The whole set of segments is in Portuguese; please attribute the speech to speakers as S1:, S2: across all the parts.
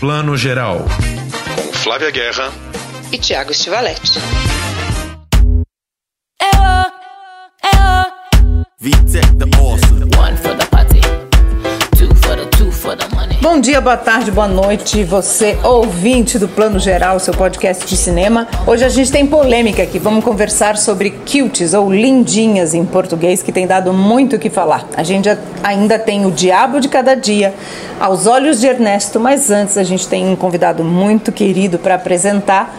S1: Plano Geral.
S2: Com Flávia Guerra
S3: e Tiago Stivaletti. Bom dia, boa tarde, boa noite, você ouvinte do Plano Geral, seu podcast de cinema. Hoje a gente tem polêmica aqui, vamos conversar sobre cutes ou lindinhas em português, que tem dado muito o que falar. A gente ainda tem o Diabo de Cada Dia, aos olhos de Ernesto, mas antes a gente tem um convidado muito querido para apresentar.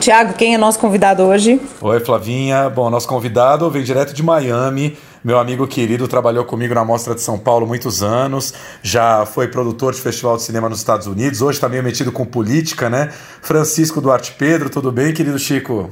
S3: Tiago, quem é nosso convidado hoje?
S4: Oi, Flavinha. Bom, nosso convidado vem direto de Miami meu amigo querido trabalhou comigo na Mostra de São Paulo muitos anos, já foi produtor de festival de cinema nos Estados Unidos, hoje está meio metido com política, né? Francisco Duarte Pedro, tudo bem, querido Chico?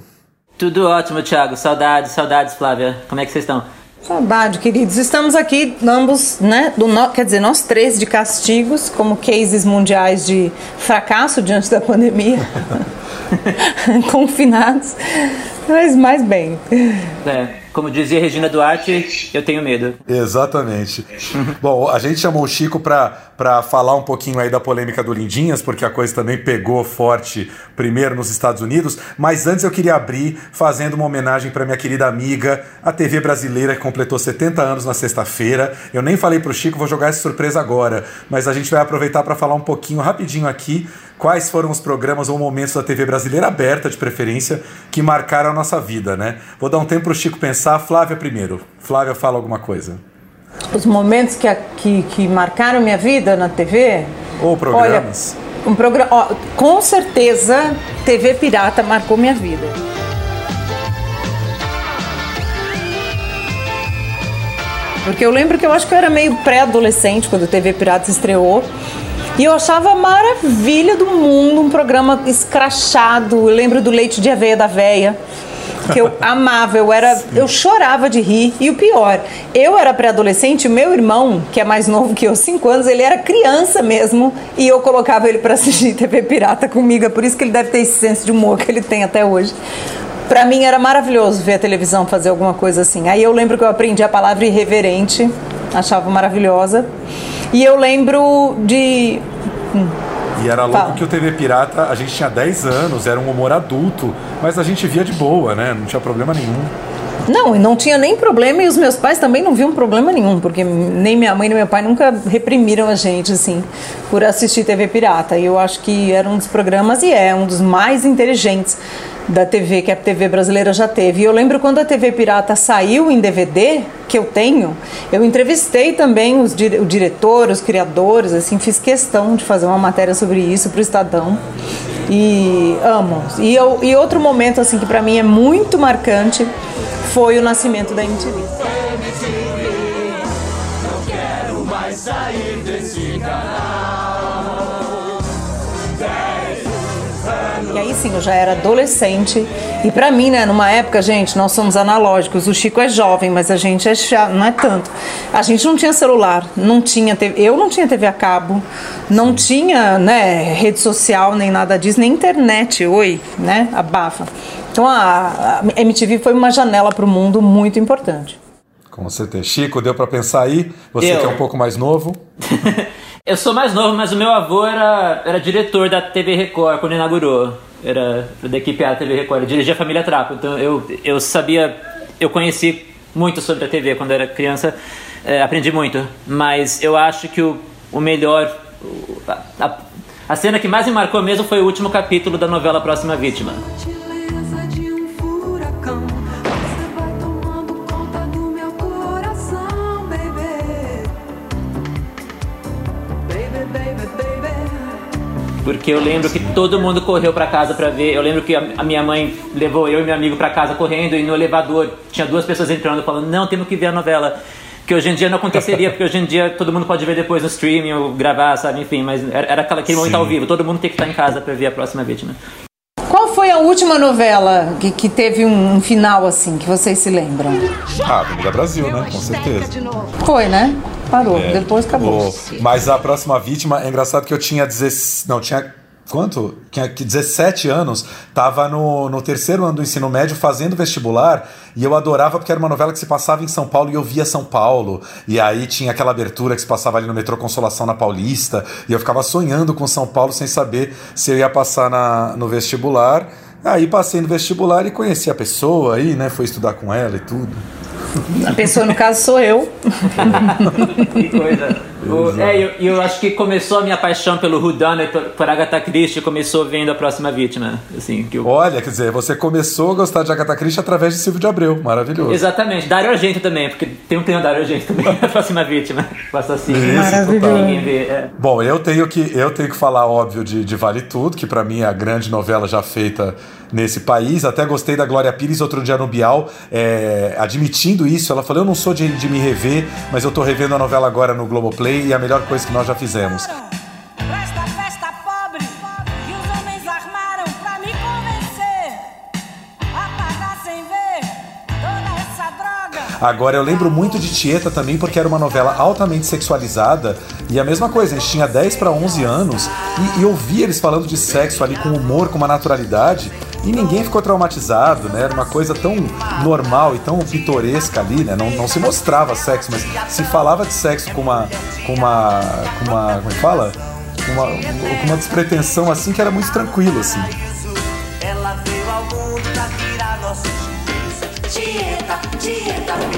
S5: Tudo ótimo, Thiago. Saudades, saudades, Flávia. Como é que vocês estão?
S3: Saudade, queridos. Estamos aqui, ambos, né? Do no... Quer dizer, nós três de castigos, como cases mundiais de fracasso diante da pandemia. Confinados. Mas mais bem.
S5: É. Como dizia Regina Duarte, eu tenho medo.
S4: Exatamente. Bom, a gente chamou o Chico para falar um pouquinho aí da polêmica do Lindinhas, porque a coisa também pegou forte primeiro nos Estados Unidos. Mas antes eu queria abrir fazendo uma homenagem para minha querida amiga, a TV brasileira, que completou 70 anos na sexta-feira. Eu nem falei para o Chico, vou jogar essa surpresa agora. Mas a gente vai aproveitar para falar um pouquinho rapidinho aqui quais foram os programas ou momentos da TV brasileira aberta, de preferência, que marcaram a nossa vida, né? Vou dar um tempo para o Chico pensar. Flávia primeiro. Flávia, fala alguma coisa.
S3: Os momentos que, que, que marcaram minha vida na TV?
S4: Ou programas?
S3: Olha, um programa, com certeza, TV Pirata marcou minha vida. Porque eu lembro que eu acho que eu era meio pré-adolescente quando a TV Pirata estreou. E eu achava maravilha do mundo, um programa escrachado. Eu lembro do leite de aveia da véia que eu amava, eu era, eu chorava de rir. E o pior, eu era pré-adolescente, meu irmão, que é mais novo que eu, 5 anos, ele era criança mesmo, e eu colocava ele para assistir TV pirata comigo, é por isso que ele deve ter esse senso de humor que ele tem até hoje. Para mim era maravilhoso ver a televisão fazer alguma coisa assim. Aí eu lembro que eu aprendi a palavra irreverente, achava maravilhosa. E eu lembro de.
S4: Hum. E era louco que o TV Pirata, a gente tinha 10 anos, era um humor adulto, mas a gente via de boa, né? Não tinha problema nenhum.
S3: Não, e não tinha nem problema, e os meus pais também não viam problema nenhum, porque nem minha mãe nem meu pai nunca reprimiram a gente, assim, por assistir TV Pirata. E eu acho que era um dos programas, e é um dos mais inteligentes da TV que a TV brasileira já teve. E eu lembro quando a TV Pirata saiu em DVD, que eu tenho, eu entrevistei também os, o diretor, os criadores, assim, fiz questão de fazer uma matéria sobre isso para o Estadão. E amo. E, eu, e outro momento assim que para mim é muito marcante foi o nascimento da MTV. E aí sim, eu já era adolescente. E para mim, né, numa época, gente, nós somos analógicos. O Chico é jovem, mas a gente é chato, não é tanto. A gente não tinha celular, não tinha TV, eu não tinha TV a cabo, não tinha, né, rede social nem nada disso, nem internet. Oi, né? Abafa. Então a, a MTV foi uma janela para o mundo muito importante.
S4: Com certeza. Chico, deu para pensar aí? Você eu. que é um pouco mais novo.
S5: eu sou mais novo, mas o meu avô era, era diretor da TV Record quando inaugurou. Era da equipe A TV Record. Eu dirigia a família Trapo. Então eu, eu sabia, eu conheci muito sobre a TV quando era criança. É, aprendi muito. Mas eu acho que o, o melhor. A, a cena que mais me marcou mesmo foi o último capítulo da novela Próxima Vítima. Porque eu lembro que todo mundo correu para casa para ver. Eu lembro que a minha mãe levou eu e meu amigo para casa correndo e no elevador tinha duas pessoas entrando falando: "Não, temos que ver a novela". Que hoje em dia não aconteceria, porque hoje em dia todo mundo pode ver depois no streaming ou gravar, sabe? Enfim, mas era, aquele momento ao vivo. Todo mundo tem que estar em casa para ver a próxima vítima.
S3: Qual foi a última novela que, que teve um, um, final assim, que vocês se lembram?
S4: Ah, Avenida Brasil, né? Com certeza.
S3: Foi, né? Parou, é, depois acabou.
S4: Mas a próxima vítima, é engraçado que eu tinha 16. Não, tinha quanto? Tinha 17 anos, estava no, no terceiro ano do ensino médio fazendo vestibular e eu adorava porque era uma novela que se passava em São Paulo e eu via São Paulo. E aí tinha aquela abertura que se passava ali no metrô Consolação na Paulista e eu ficava sonhando com São Paulo sem saber se eu ia passar na, no vestibular. Aí passei no vestibular e conheci a pessoa aí, né? Foi estudar com ela e tudo.
S3: A pessoa, no caso, sou eu.
S5: que coisa. O, é, eu, eu acho que começou a minha paixão pelo Whodunit, por, por Agatha Christie, começou vendo A Próxima Vítima. Assim, que eu...
S4: Olha, quer dizer, você começou a gostar de Agatha Christie através de Silvio de Abreu. Maravilhoso.
S5: Exatamente. Dario Argento também, porque tem um tem o Dario Argento também, A Próxima Vítima, o assassino.
S4: Isso,
S3: Maravilhoso.
S5: Ninguém vê, é.
S4: Bom, eu tenho que, eu tenho que falar, óbvio, de, de Vale Tudo, que para mim é a grande novela já feita nesse país. Até gostei da Glória Pires outro dia no Bial, é, admitindo isso. Ela falou: Eu não sou de, de me rever, mas eu tô revendo a novela agora no Globoplay e é a melhor coisa que nós já fizemos. Agora, eu lembro muito de Tieta também, porque era uma novela altamente sexualizada. E a mesma coisa, a gente tinha 10 para 11 anos e, e eu via eles falando de sexo ali com humor, com uma naturalidade. E ninguém ficou traumatizado, né? Era uma coisa tão normal e tão pitoresca ali, né? Não, não se mostrava sexo, mas se falava de sexo com uma. com uma. com uma. como é que fala? Com uma, com uma despretensão assim que era muito tranquilo, assim.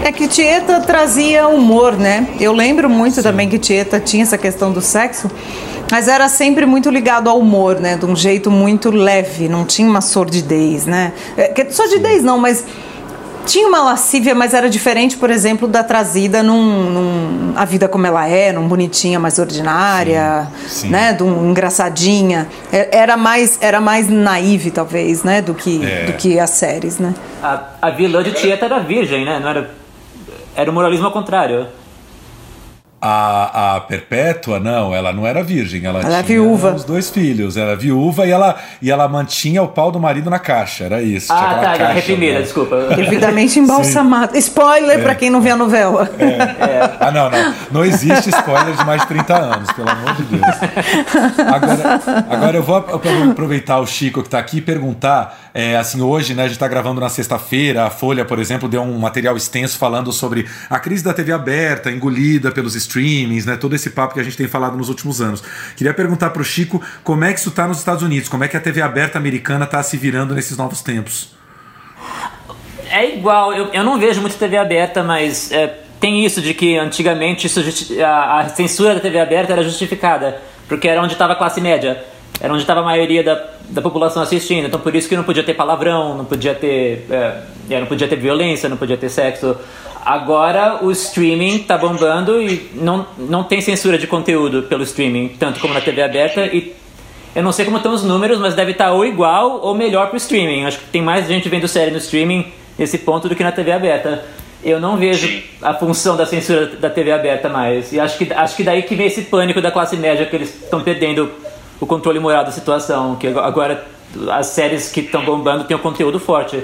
S3: É que Tieta trazia humor, né? Eu lembro muito também que Tieta tinha essa questão do sexo, mas era sempre muito ligado ao humor, né? De um jeito muito leve, não tinha uma sordidez, né? É, que- Sordidez não, mas tinha uma lascívia, mas era diferente, por exemplo, da trazida num, num A Vida Como Ela É, num Bonitinha Mais Ordinária,
S4: Sim, sim.
S3: né? De um Engraçadinha. É- Era mais, era mais naive, talvez, né? Do que,
S4: É.
S3: do que as séries, né?
S5: A, a vilã de Tieta era virgem, né? Não era, era o moralismo ao contrário.
S4: A, a Perpétua, não, ela não era virgem, ela,
S3: Ela é
S4: tinha
S3: viúva.
S4: os dois filhos, era viúva e ela, e ela mantinha o pau do marido na caixa, era isso.
S5: Ah, tá,
S4: caixa,
S5: reprimida,
S4: né?
S5: desculpa.
S3: Devidamente embalsamado. Spoiler pra quem não vê a novela.
S4: Ah, não, não. Não existe spoiler de mais de 30 anos, pelo amor de Deus. Agora, agora eu vou ap- aproveitar o Chico que está aqui e perguntar, é, assim, hoje, né, a gente está gravando na sexta-feira, a Folha, por exemplo, deu um material extenso falando sobre a crise da TV aberta, engolida pelos streamings, né, todo esse papo que a gente tem falado nos últimos anos. Queria perguntar para o Chico como é que isso está nos Estados Unidos, como é que a TV aberta americana está se virando nesses novos tempos.
S5: É igual, eu, eu não vejo muito TV aberta, mas é, tem isso de que antigamente isso a, a censura da TV aberta era justificada, porque era onde estava a classe média, era onde estava a maioria da, da população assistindo, então por isso que não podia ter palavrão, não podia ter, é, é, não podia ter violência, não podia ter sexo. Agora o streaming tá bombando e não, não tem censura de conteúdo pelo streaming, tanto como na TV aberta e eu não sei como estão os números, mas deve estar ou igual ou melhor pro streaming. Acho que tem mais gente vendo série no streaming nesse ponto do que na TV aberta. Eu não vejo a função da censura da TV aberta mais. E acho que, acho que daí que vem esse pânico da classe média que eles estão perdendo o controle moral da situação. Que agora as séries que estão bombando têm um conteúdo forte.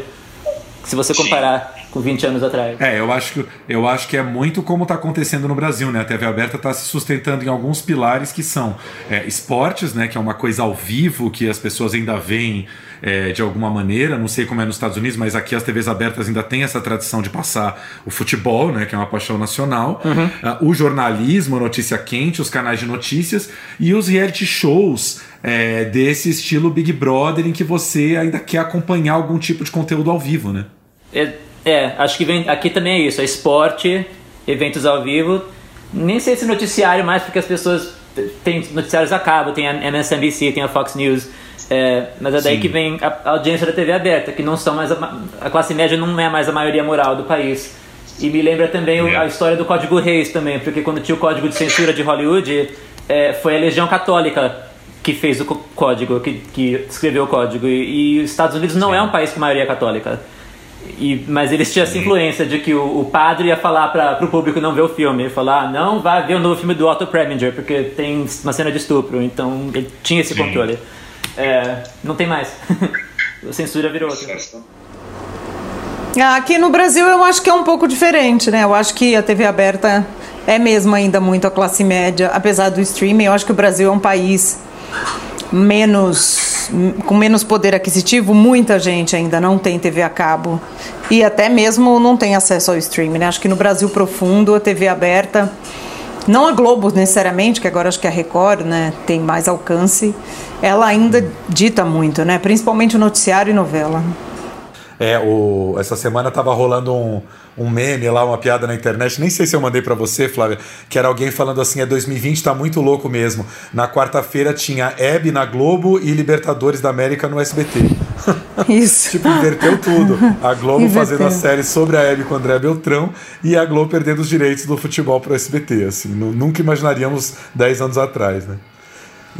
S5: Se você comparar com 20 anos atrás.
S4: É, eu acho que, eu acho que é muito como está acontecendo no Brasil, né? A TV aberta está se sustentando em alguns pilares que são é, esportes, né? Que é uma coisa ao vivo que as pessoas ainda veem é, de alguma maneira. Não sei como é nos Estados Unidos, mas aqui as TVs abertas ainda têm essa tradição de passar o futebol, né? Que é uma paixão nacional. Ah, o jornalismo, a notícia quente, os canais de notícias e os reality shows. é, desse estilo Big Brother em que você ainda quer acompanhar algum tipo de conteúdo ao vivo, né?
S5: É, é, acho que vem, aqui também é isso, é esporte, eventos ao vivo. Nem sei se noticiário mais, porque as pessoas têm noticiários a cabo, tem a MSNBC, tem a Fox News. É, mas é daí
S4: Sim.
S5: que vem a, audiência da TV aberta, que não são mais a, a classe média não é mais a maioria moral do país. E me lembra também o-
S4: É.
S5: a história do Código Reis também, porque quando tinha o Código de Censura de Hollywood, é, foi a Legião Católica que fez o código, que, que escreveu o código. E, os Estados Unidos não é um país com maioria católica. E, mas eles tinham essa influência de que o, o padre ia falar para o público não ver o filme, falar "Ah, não vai ver o novo filme do Otto Preminger porque tem uma cena de estupro, então ele tinha esse controle. É, não tem mais. a censura virou outra.
S3: Ah, Aqui no Brasil eu acho que é um pouco diferente, né? Eu acho que a TV aberta é mesmo ainda muito a classe média, apesar do streaming. Eu acho que o Brasil é um país menos com menos poder aquisitivo, muita gente ainda não tem TV a cabo e até mesmo não tem acesso ao streaming. Né? Acho que no Brasil profundo a TV aberta, não a Globo necessariamente, que agora acho que a Record né, tem mais alcance, ela ainda dita muito, né? principalmente o noticiário e novela.
S4: É, o, essa semana tava rolando um, um meme lá, uma piada na internet, nem sei se eu mandei para você, Flávia, que era alguém falando assim: é 2020, tá muito louco mesmo. Na quarta-feira tinha Hebe na Globo e Libertadores da América no SBT.
S3: Isso.
S4: tipo, inverteu tudo. A Globo
S3: Inverteu.
S4: fazendo a série sobre a Hebe com o André Beltrão e a Globo perdendo os direitos do futebol pro SBT. Assim, nu- nunca imaginaríamos 10 anos atrás, né?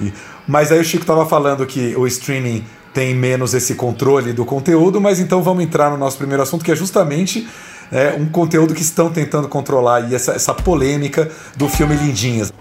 S4: E- mas aí o Chico estava falando que o streaming tem menos esse controle do conteúdo, mas então vamos entrar no nosso primeiro assunto, que é justamente é, um conteúdo que estão tentando controlar aí essa, essa polêmica do filme Lindinhas.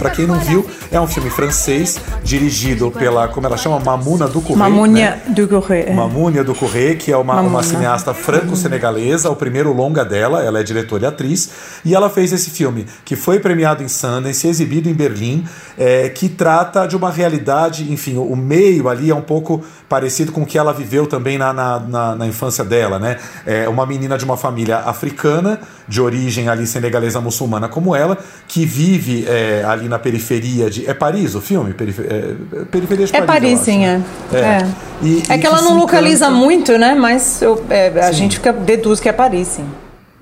S4: Para quem não viu, é um filme francês dirigido pela, como ela chama, Mamuna Ducouré.
S3: Mamúnia
S4: né?
S3: Correio. é.
S4: Mamúnia do Correia, que é uma, uma cineasta franco-senegalesa, o primeiro longa dela, ela é diretora e atriz, e ela fez esse filme, que foi premiado em Sundance, exibido em Berlim, é, que trata de uma realidade, enfim, o meio ali é um pouco parecido com o que ela viveu também na, na, na- na infância dela, né? É uma menina de uma família africana, de origem ali senegalesa muçulmana como ela, que vive é, ali na periferia de... É Paris o filme? É, periferia de
S3: É
S4: Paris, eu
S3: Paris, sim, é.
S4: É.
S3: É,
S4: E-
S3: É que ela
S4: que
S3: não localiza
S4: encanta-
S3: muito, né? Mas eu- é, a gente fica, deduz que é Paris, sim.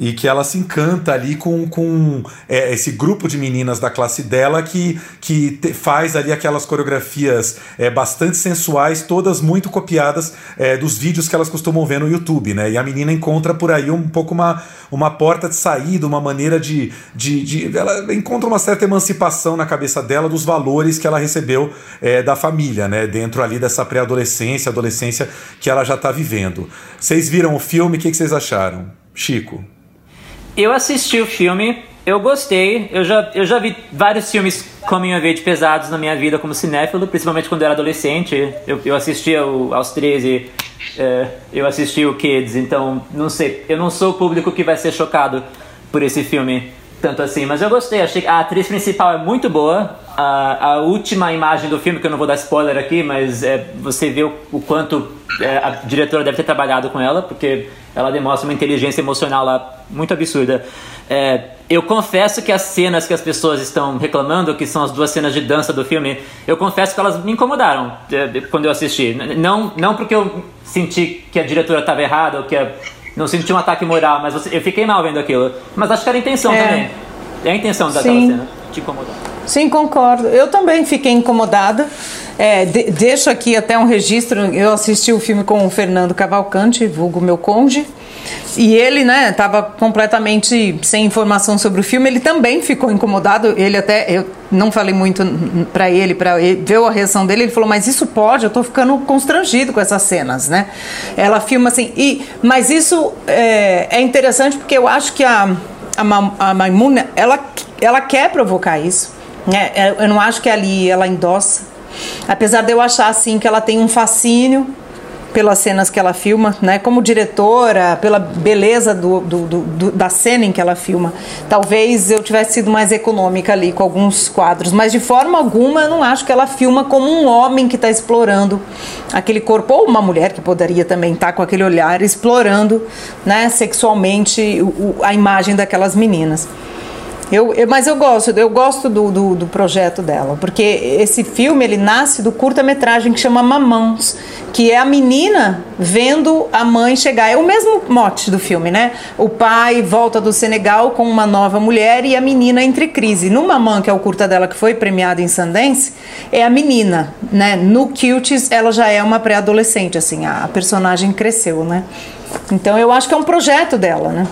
S4: E que ela se encanta ali com, com é, esse grupo de meninas da classe dela que, que te- faz ali aquelas coreografias é, bastante sensuais, todas muito copiadas é, dos vídeos que elas costumam ver no YouTube, né? E a menina encontra por aí um pouco uma, uma porta de saída, uma maneira de, de, de- Ela encontra uma certa emancipação na cabeça dela dos valores que ela recebeu é, da família, né? Dentro ali dessa pré-adolescência, adolescência que ela já está vivendo. Vocês viram o filme? O que que vocês acharam? Chico.
S5: Eu assisti o filme, eu gostei. Eu já, eu já vi vários filmes coming of age pesados na minha vida como cinéfilo, principalmente quando eu era adolescente. Eu, eu assistia aos 13, é, eu assisti o Kids, então não sei. Eu não sou o público que vai ser chocado por esse filme tanto assim, mas eu gostei. Achei a atriz principal é muito boa. A, a última imagem do filme, que eu não vou dar spoiler aqui, mas é, você vê o, o quanto é, a diretora deve ter trabalhado com ela, porque ela demonstra uma inteligência emocional lá muito absurda. É, eu confesso que as cenas que as pessoas estão reclamando, que são as duas cenas de dança do filme, eu confesso que elas me incomodaram é, quando eu assisti. Não, não porque eu senti que a diretora estava errada ou que a, não senti um ataque moral, mas você- eu fiquei mal vendo aquilo. Mas acho que era a intenção
S3: É.
S5: também. É a intenção daquela
S3: Sim.
S5: cena, te incomodar.
S3: Sim, concordo. Eu também fiquei incomodada. É, de- deixo aqui até um registro. Eu assisti o filme com o Fernando Cavalcante, vulgo meu conge. E ele, né, estava completamente sem informação sobre o filme. Ele também ficou incomodado. Ele até, eu não falei muito para ele, para ver a reação dele. Ele falou: "Mas isso pode? Eu tô ficando constrangido com essas cenas, né?" Ela filma assim. E, mas isso é, é interessante porque eu acho que a a, a Maimuna, ela, ela quer provocar isso. Né? Eu não acho que ali ela endossa. Apesar de eu achar assim que ela tem um fascínio pelas cenas que ela filma, né? Como diretora, pela beleza do, do- do- da cena em que ela filma. Talvez eu tivesse sido mais econômica ali com alguns quadros, mas de forma alguma eu não acho que ela filma como um homem que está explorando aquele corpo, ou uma mulher que poderia também estar com aquele olhar explorando, né, sexualmente o- o- a imagem daquelas meninas. Eu, eu- mas eu gosto, eu gosto do, do, do projeto dela, porque esse filme ele nasce do curta-metragem que chama Mamãos, que é a menina vendo a mãe chegar. É o mesmo mote do filme, né? O pai volta do Senegal com uma nova mulher e a menina entre crise. No Mamã, que é o curta dela que foi premiado em Sundance, é a menina, né? No Cuties ela já é uma pré-adolescente, assim, a, a personagem cresceu, né? Então eu acho que é um projeto dela, né?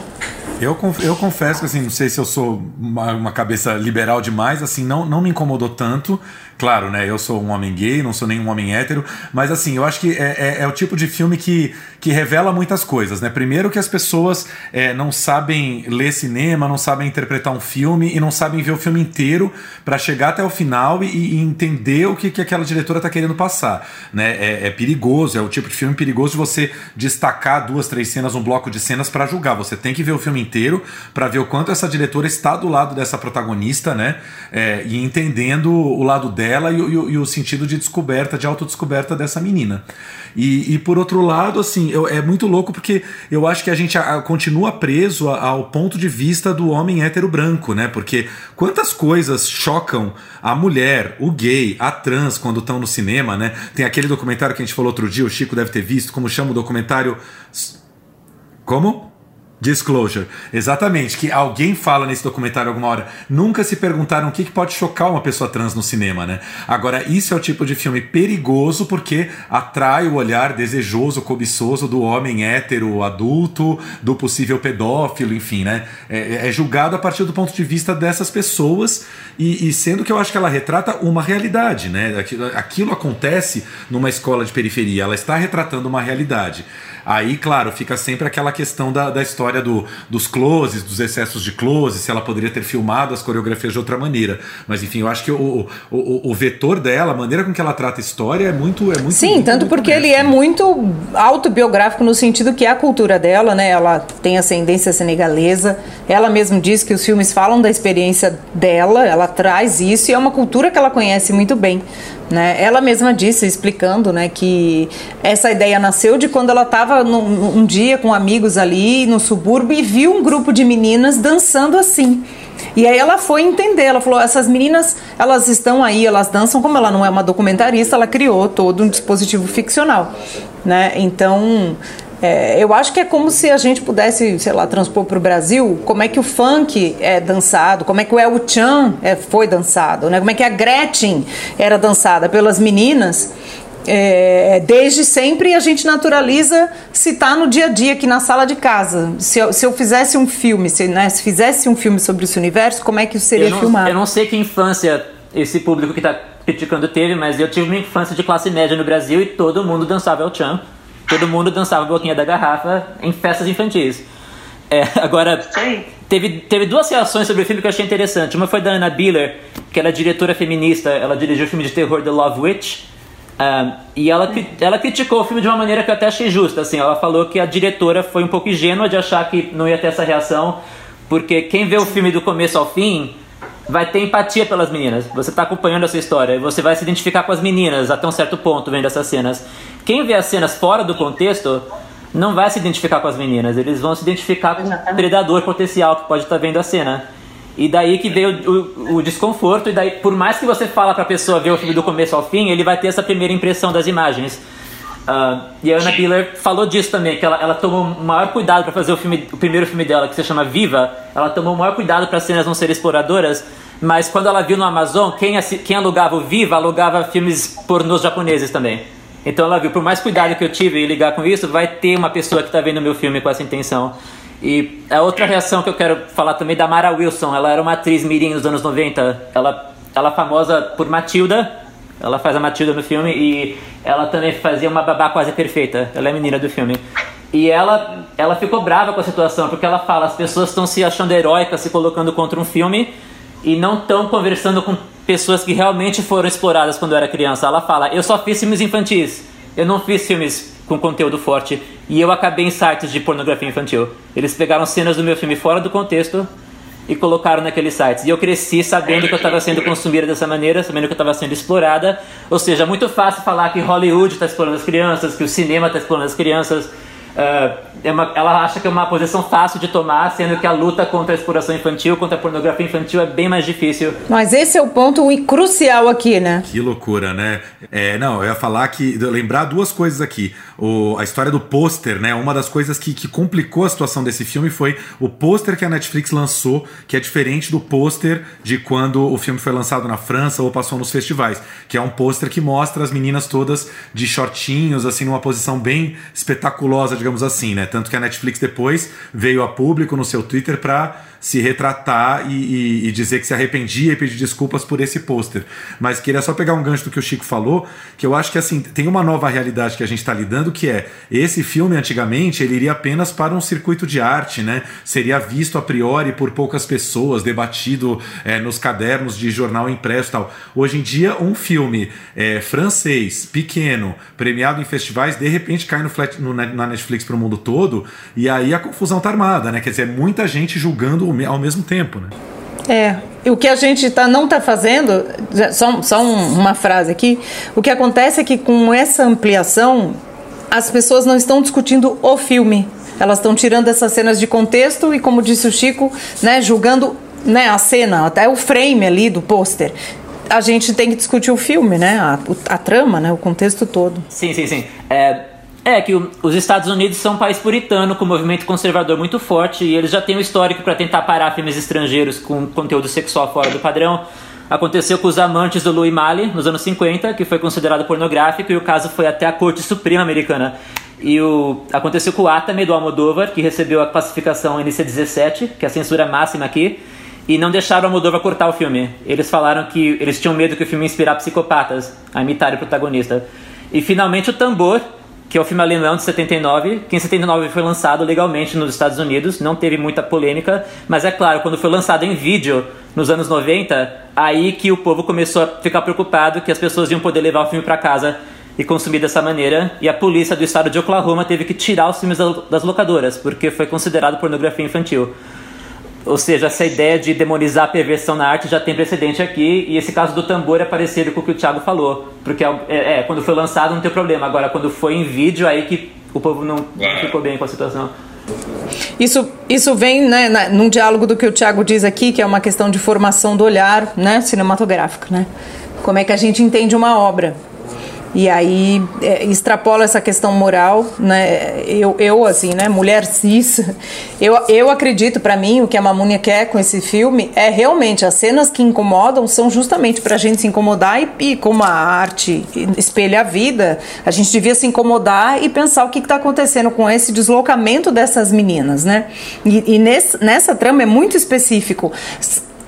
S4: Eu, eu confesso que, assim, não sei se eu sou uma, uma cabeça liberal demais, assim, não, não me incomodou tanto. Claro, né? Eu sou um homem gay, não sou nenhum homem hétero, mas assim, eu acho que é, é, é o tipo de filme que, que revela muitas coisas, né? Primeiro que as pessoas é, não sabem ler cinema, não sabem interpretar um filme e não sabem ver o filme inteiro para chegar até o final e, e, entender o que, que aquela diretora tá querendo passar, né? É, é, perigoso, é o tipo de filme perigoso de você destacar duas, três cenas, um bloco de cenas para julgar. Você tem que ver o filme inteiro para ver o quanto essa diretora está do lado dessa protagonista, né? É, e entendendo o lado dela e, e, e, o sentido de descoberta, de autodescoberta dessa menina. E, e por outro lado, assim, eu, é muito louco porque eu acho que a gente a, a, continua preso a, ao ponto de vista do homem hétero branco, né? Porque quantas coisas chocam a mulher, o gay, a trans quando estão no cinema, né? Tem aquele documentário que a gente falou outro dia, o Chico deve ter visto, como chama o documentário. Como? Disclosure. Exatamente, que alguém fala nesse documentário alguma hora. Nunca se perguntaram o que, pode chocar uma pessoa trans no cinema, né? Agora, isso é o tipo de filme perigoso porque atrai o olhar desejoso, cobiçoso do homem hétero, adulto, do possível pedófilo, enfim, né? É, é julgado a partir do ponto de vista dessas pessoas e, e, sendo que eu acho que ela retrata uma realidade, né? Aquilo, aquilo acontece numa escola de periferia, ela está retratando uma realidade. Aí, claro, fica sempre aquela questão da, da história do, dos closes, dos excessos de close, se ela poderia ter filmado as coreografias de outra maneira. Mas enfim, eu acho que o, o, o vetor dela, a maneira com que ela trata a história é muito. É muito
S3: Sim,
S4: muito,
S3: tanto porque ele é muito autobiográfico no sentido que é a cultura dela, né? Ela tem ascendência senegalesa. Ela mesma diz que os filmes falam da experiência dela, ela traz isso e é uma cultura que ela conhece muito bem. Né? Ela mesma disse, explicando né, que essa ideia nasceu de quando ela estava um dia com amigos ali no subúrbio e viu um grupo de meninas dançando assim. E aí ela foi entender, ela falou, essas meninas, elas estão aí, elas dançam, como ela não é uma documentarista, ela criou todo um dispositivo ficcional, né? Então, é, eu acho que é como se a gente pudesse, sei lá, transpor para o Brasil como é que o funk é dançado, como é que o El Chan é, foi dançado, né? como é que a Gretchen era dançada pelas meninas. É, desde sempre a gente naturaliza se tá no dia a dia aqui na sala de casa. Se eu, se eu fizesse um filme, se, né, se fizesse um filme sobre esse universo, como é que isso seria
S5: eu não,
S3: filmado?
S5: Eu não sei que infância esse público que está criticando teve, mas eu tive uma infância de classe média no Brasil e todo mundo dançava El Chan. Todo mundo dançava boquinha da garrafa em festas infantis. É, agora, teve, teve duas reações sobre o filme que eu achei interessante. Uma foi da Anna Biller, que ela é diretora feminista, ela dirigiu o filme de terror The Love Witch. Um, e ela, ela criticou o filme de uma maneira que eu até achei justa. Assim, ela falou que a diretora foi um pouco ingênua de achar que não ia ter essa reação, porque quem vê o filme do começo ao fim vai ter empatia pelas meninas. Você está acompanhando essa história e você vai se identificar com as meninas até um certo ponto vendo essas cenas. Quem vê as cenas fora do contexto não vai se identificar com as meninas, eles vão se identificar com o predador potencial que pode estar tá vendo a cena. E daí que veio o, o, o, desconforto, e daí, por mais que você fala pra pessoa ver o filme do começo ao fim, ele vai ter essa primeira impressão das imagens. Uh, e a Anna Biller falou disso também, que ela, ela tomou o maior cuidado para fazer o, filme, o primeiro filme dela, que se chama Viva. Ela tomou o maior cuidado para as cenas não serem exploradoras, mas quando ela viu no Amazon, quem, quem alugava o Viva alugava filmes pornôs japoneses também. Então ela viu, por mais cuidado que eu tive em ligar com isso, vai ter uma pessoa que está vendo meu filme com essa intenção. E a outra reação que eu quero falar também é da Mara Wilson. Ela era uma atriz mirim nos anos 90. Ela, ela é famosa por Matilda. Ela faz a Matilda no filme e ela também fazia uma babá quase perfeita. Ela é menina do filme. E ela, ela ficou brava com a situação, porque ela fala: as pessoas estão se achando heróicas, se colocando contra um filme e não estão conversando com pessoas que realmente foram exploradas quando eu era criança. Ela fala: Eu só fiz filmes infantis, eu não fiz filmes com conteúdo forte. E eu acabei em sites de pornografia infantil. Eles pegaram cenas do meu filme fora do contexto e colocaram naqueles sites. E eu cresci sabendo que eu estava sendo consumida dessa maneira, sabendo que eu estava sendo explorada. Ou seja, é muito fácil falar que Hollywood está explorando as crianças, que o cinema está explorando as crianças. Uh, é uma, ela acha que é uma posição fácil de tomar, sendo que a luta contra a exploração infantil, contra a pornografia infantil é bem mais difícil.
S3: Mas esse é o ponto crucial aqui, né?
S4: Que loucura, né? É, não, eu ia falar que. lembrar duas coisas aqui. O, a história do pôster, né? Uma das coisas que, que complicou a situação desse filme foi o pôster que a Netflix lançou, que é diferente do pôster de quando o filme foi lançado na França ou passou nos festivais. Que é um pôster que mostra as meninas todas de shortinhos, assim, numa posição bem espetaculosa, digamos assim, né? Tanto que a Netflix depois veio a público no seu Twitter para se retratar e, e, e, dizer que se arrependia e pedir desculpas por esse pôster. Mas queria só pegar um gancho do que o Chico falou, que eu acho que assim, tem uma nova realidade que a gente está lidando, que é esse filme antigamente ele iria apenas para um circuito de arte, né? Seria visto a priori por poucas pessoas, debatido é, nos cadernos de jornal impresso e tal. Hoje em dia, um filme é, francês, pequeno, premiado em festivais, de repente cai no, flat, no na Netflix para o mundo todo, e aí a confusão tá armada, né? Quer dizer, muita gente julgando ao mesmo tempo, né?
S3: É, o que a gente tá, não está fazendo, só, só uma frase aqui, o que acontece é que com essa ampliação, as pessoas não estão discutindo o filme, elas estão tirando essas cenas de contexto e, como disse o Chico, né, julgando né, a cena, até o frame ali do pôster. A gente tem que discutir o filme, né, a, a trama, né, o contexto todo.
S5: Sim, sim, sim. É, é que o, os Estados Unidos são um país puritano com um movimento conservador muito forte e eles já têm um histórico para tentar parar filmes estrangeiros com conteúdo sexual fora do padrão. Aconteceu com os amantes do Louis Malle nos anos 50, que foi considerado pornográfico e o caso foi até a Corte Suprema Americana. E o, aconteceu com o Atame do Almodóvar, que recebeu a classificação NC-17, que é a censura máxima aqui, e não deixaram o Almodóvar cortar o filme. Eles falaram que eles tinham medo que o filme ia inspirar psicopatas a imitar o protagonista. E finalmente o Tambor, que é o filme alemão de 79, que em 79 foi lançado legalmente nos Estados Unidos, não teve muita polêmica, mas é claro, quando foi lançado em vídeo nos anos 90, aí que o povo começou a ficar preocupado que as pessoas iam poder levar o filme para casa e consumir dessa maneira, e a polícia do estado de Oklahoma teve que tirar os filmes das locadoras, porque foi considerado pornografia infantil. Ou seja, essa ideia de demonizar a perversão na arte já tem precedente aqui, e esse caso do tambor é parecido com o que o Thiago falou. Porque é, é, é quando foi lançado não tem problema, agora quando foi em vídeo, aí que o povo não, não ficou bem com a situação.
S3: Isso, isso vem né, na, num diálogo do que o Thiago diz aqui, que é uma questão de formação do olhar né, cinematográfico. Né? Como é que a gente entende uma obra? E aí é, extrapola essa questão moral, né? Eu, eu assim, né, mulher cis, eu, eu acredito para mim o que a Mamúnia quer com esse filme é realmente as cenas que incomodam são justamente para a gente se incomodar e, e, como a arte espelha a vida, a gente devia se incomodar e pensar o que está acontecendo com esse deslocamento dessas meninas, né? E, e nesse, nessa trama é muito específico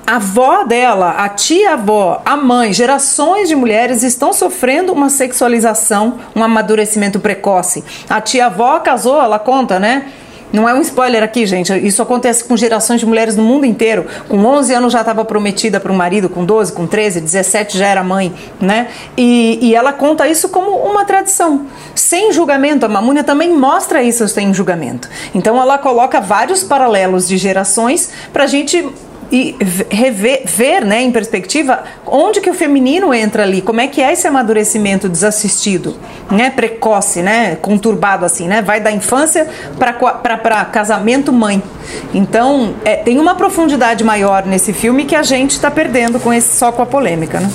S3: a avó dela, a tia-avó, a mãe, gerações de mulheres estão sofrendo uma sexualização, um amadurecimento precoce. A tia-avó casou, ela conta, né? Não é um spoiler aqui, gente. Isso acontece com gerações de mulheres no mundo inteiro. Com 11 anos já estava prometida para um marido, com 12, com 13, 17 já era mãe, né? E, e ela conta isso como uma tradição. Sem julgamento. A Mamúnia também mostra isso sem julgamento. Então ela coloca vários paralelos de gerações para a gente e rever, ver né, em perspectiva onde que o feminino entra ali, como é que é esse amadurecimento desassistido, né, precoce, né, conturbado assim, né, vai da infância para casamento mãe. Então é, tem uma profundidade maior nesse filme que a gente está perdendo com esse só com a polêmica, né?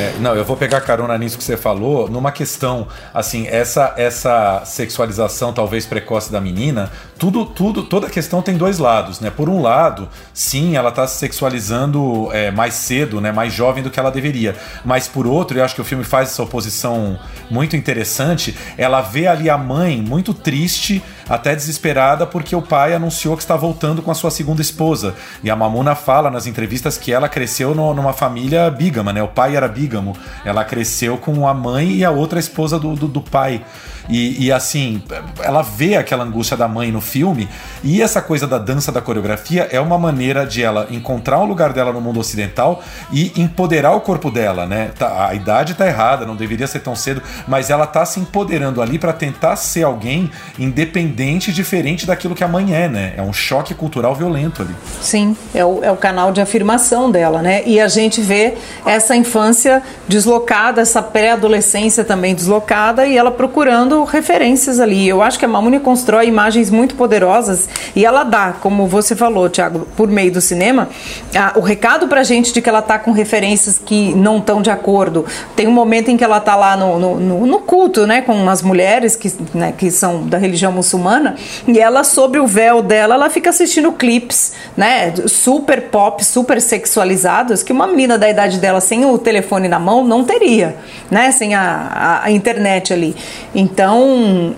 S4: É, não, eu vou pegar carona nisso que você falou, numa questão, assim, essa essa sexualização talvez precoce da menina, tudo, tudo, toda a questão tem dois lados, né? Por um lado, sim, ela está se sexualizando é, mais cedo, né? Mais jovem do que ela deveria. Mas por outro, eu acho que o filme faz essa oposição muito interessante. Ela vê ali a mãe muito triste, até desesperada, porque o pai anunciou que está voltando com a sua segunda esposa. E a Mamuna fala nas entrevistas que ela cresceu no, numa família bígama, né? O pai era bígamo. Ela cresceu com a mãe e a outra esposa do, do, do pai. E, e, assim, ela vê aquela angústia da mãe no filme, e essa coisa da dança da coreografia é uma maneira de ela encontrar um lugar dela no mundo ocidental e empoderar o corpo dela, né? Tá, a idade tá errada, não deveria ser tão cedo, mas ela tá se empoderando ali para tentar ser alguém independente, diferente daquilo que a mãe é, né? É um choque cultural violento ali.
S3: Sim, é o, é o canal de afirmação dela, né? E a gente vê essa infância deslocada, essa pré-adolescência também deslocada, e ela procurando referências ali. Eu acho que a Mamuni constrói imagens muito poderosas e ela dá, como você falou, Tiago, por meio do cinema, a, o recado pra gente de que ela tá com referências que não estão de acordo. Tem um momento em que ela tá lá no, no, no, no culto, né, com as mulheres que, né, que são da religião muçulmana e ela, sobre o véu dela, ela fica assistindo clipes, né, super pop, super sexualizados, que uma menina da idade dela sem o telefone na mão não teria, né, sem a, a, a internet ali. Então,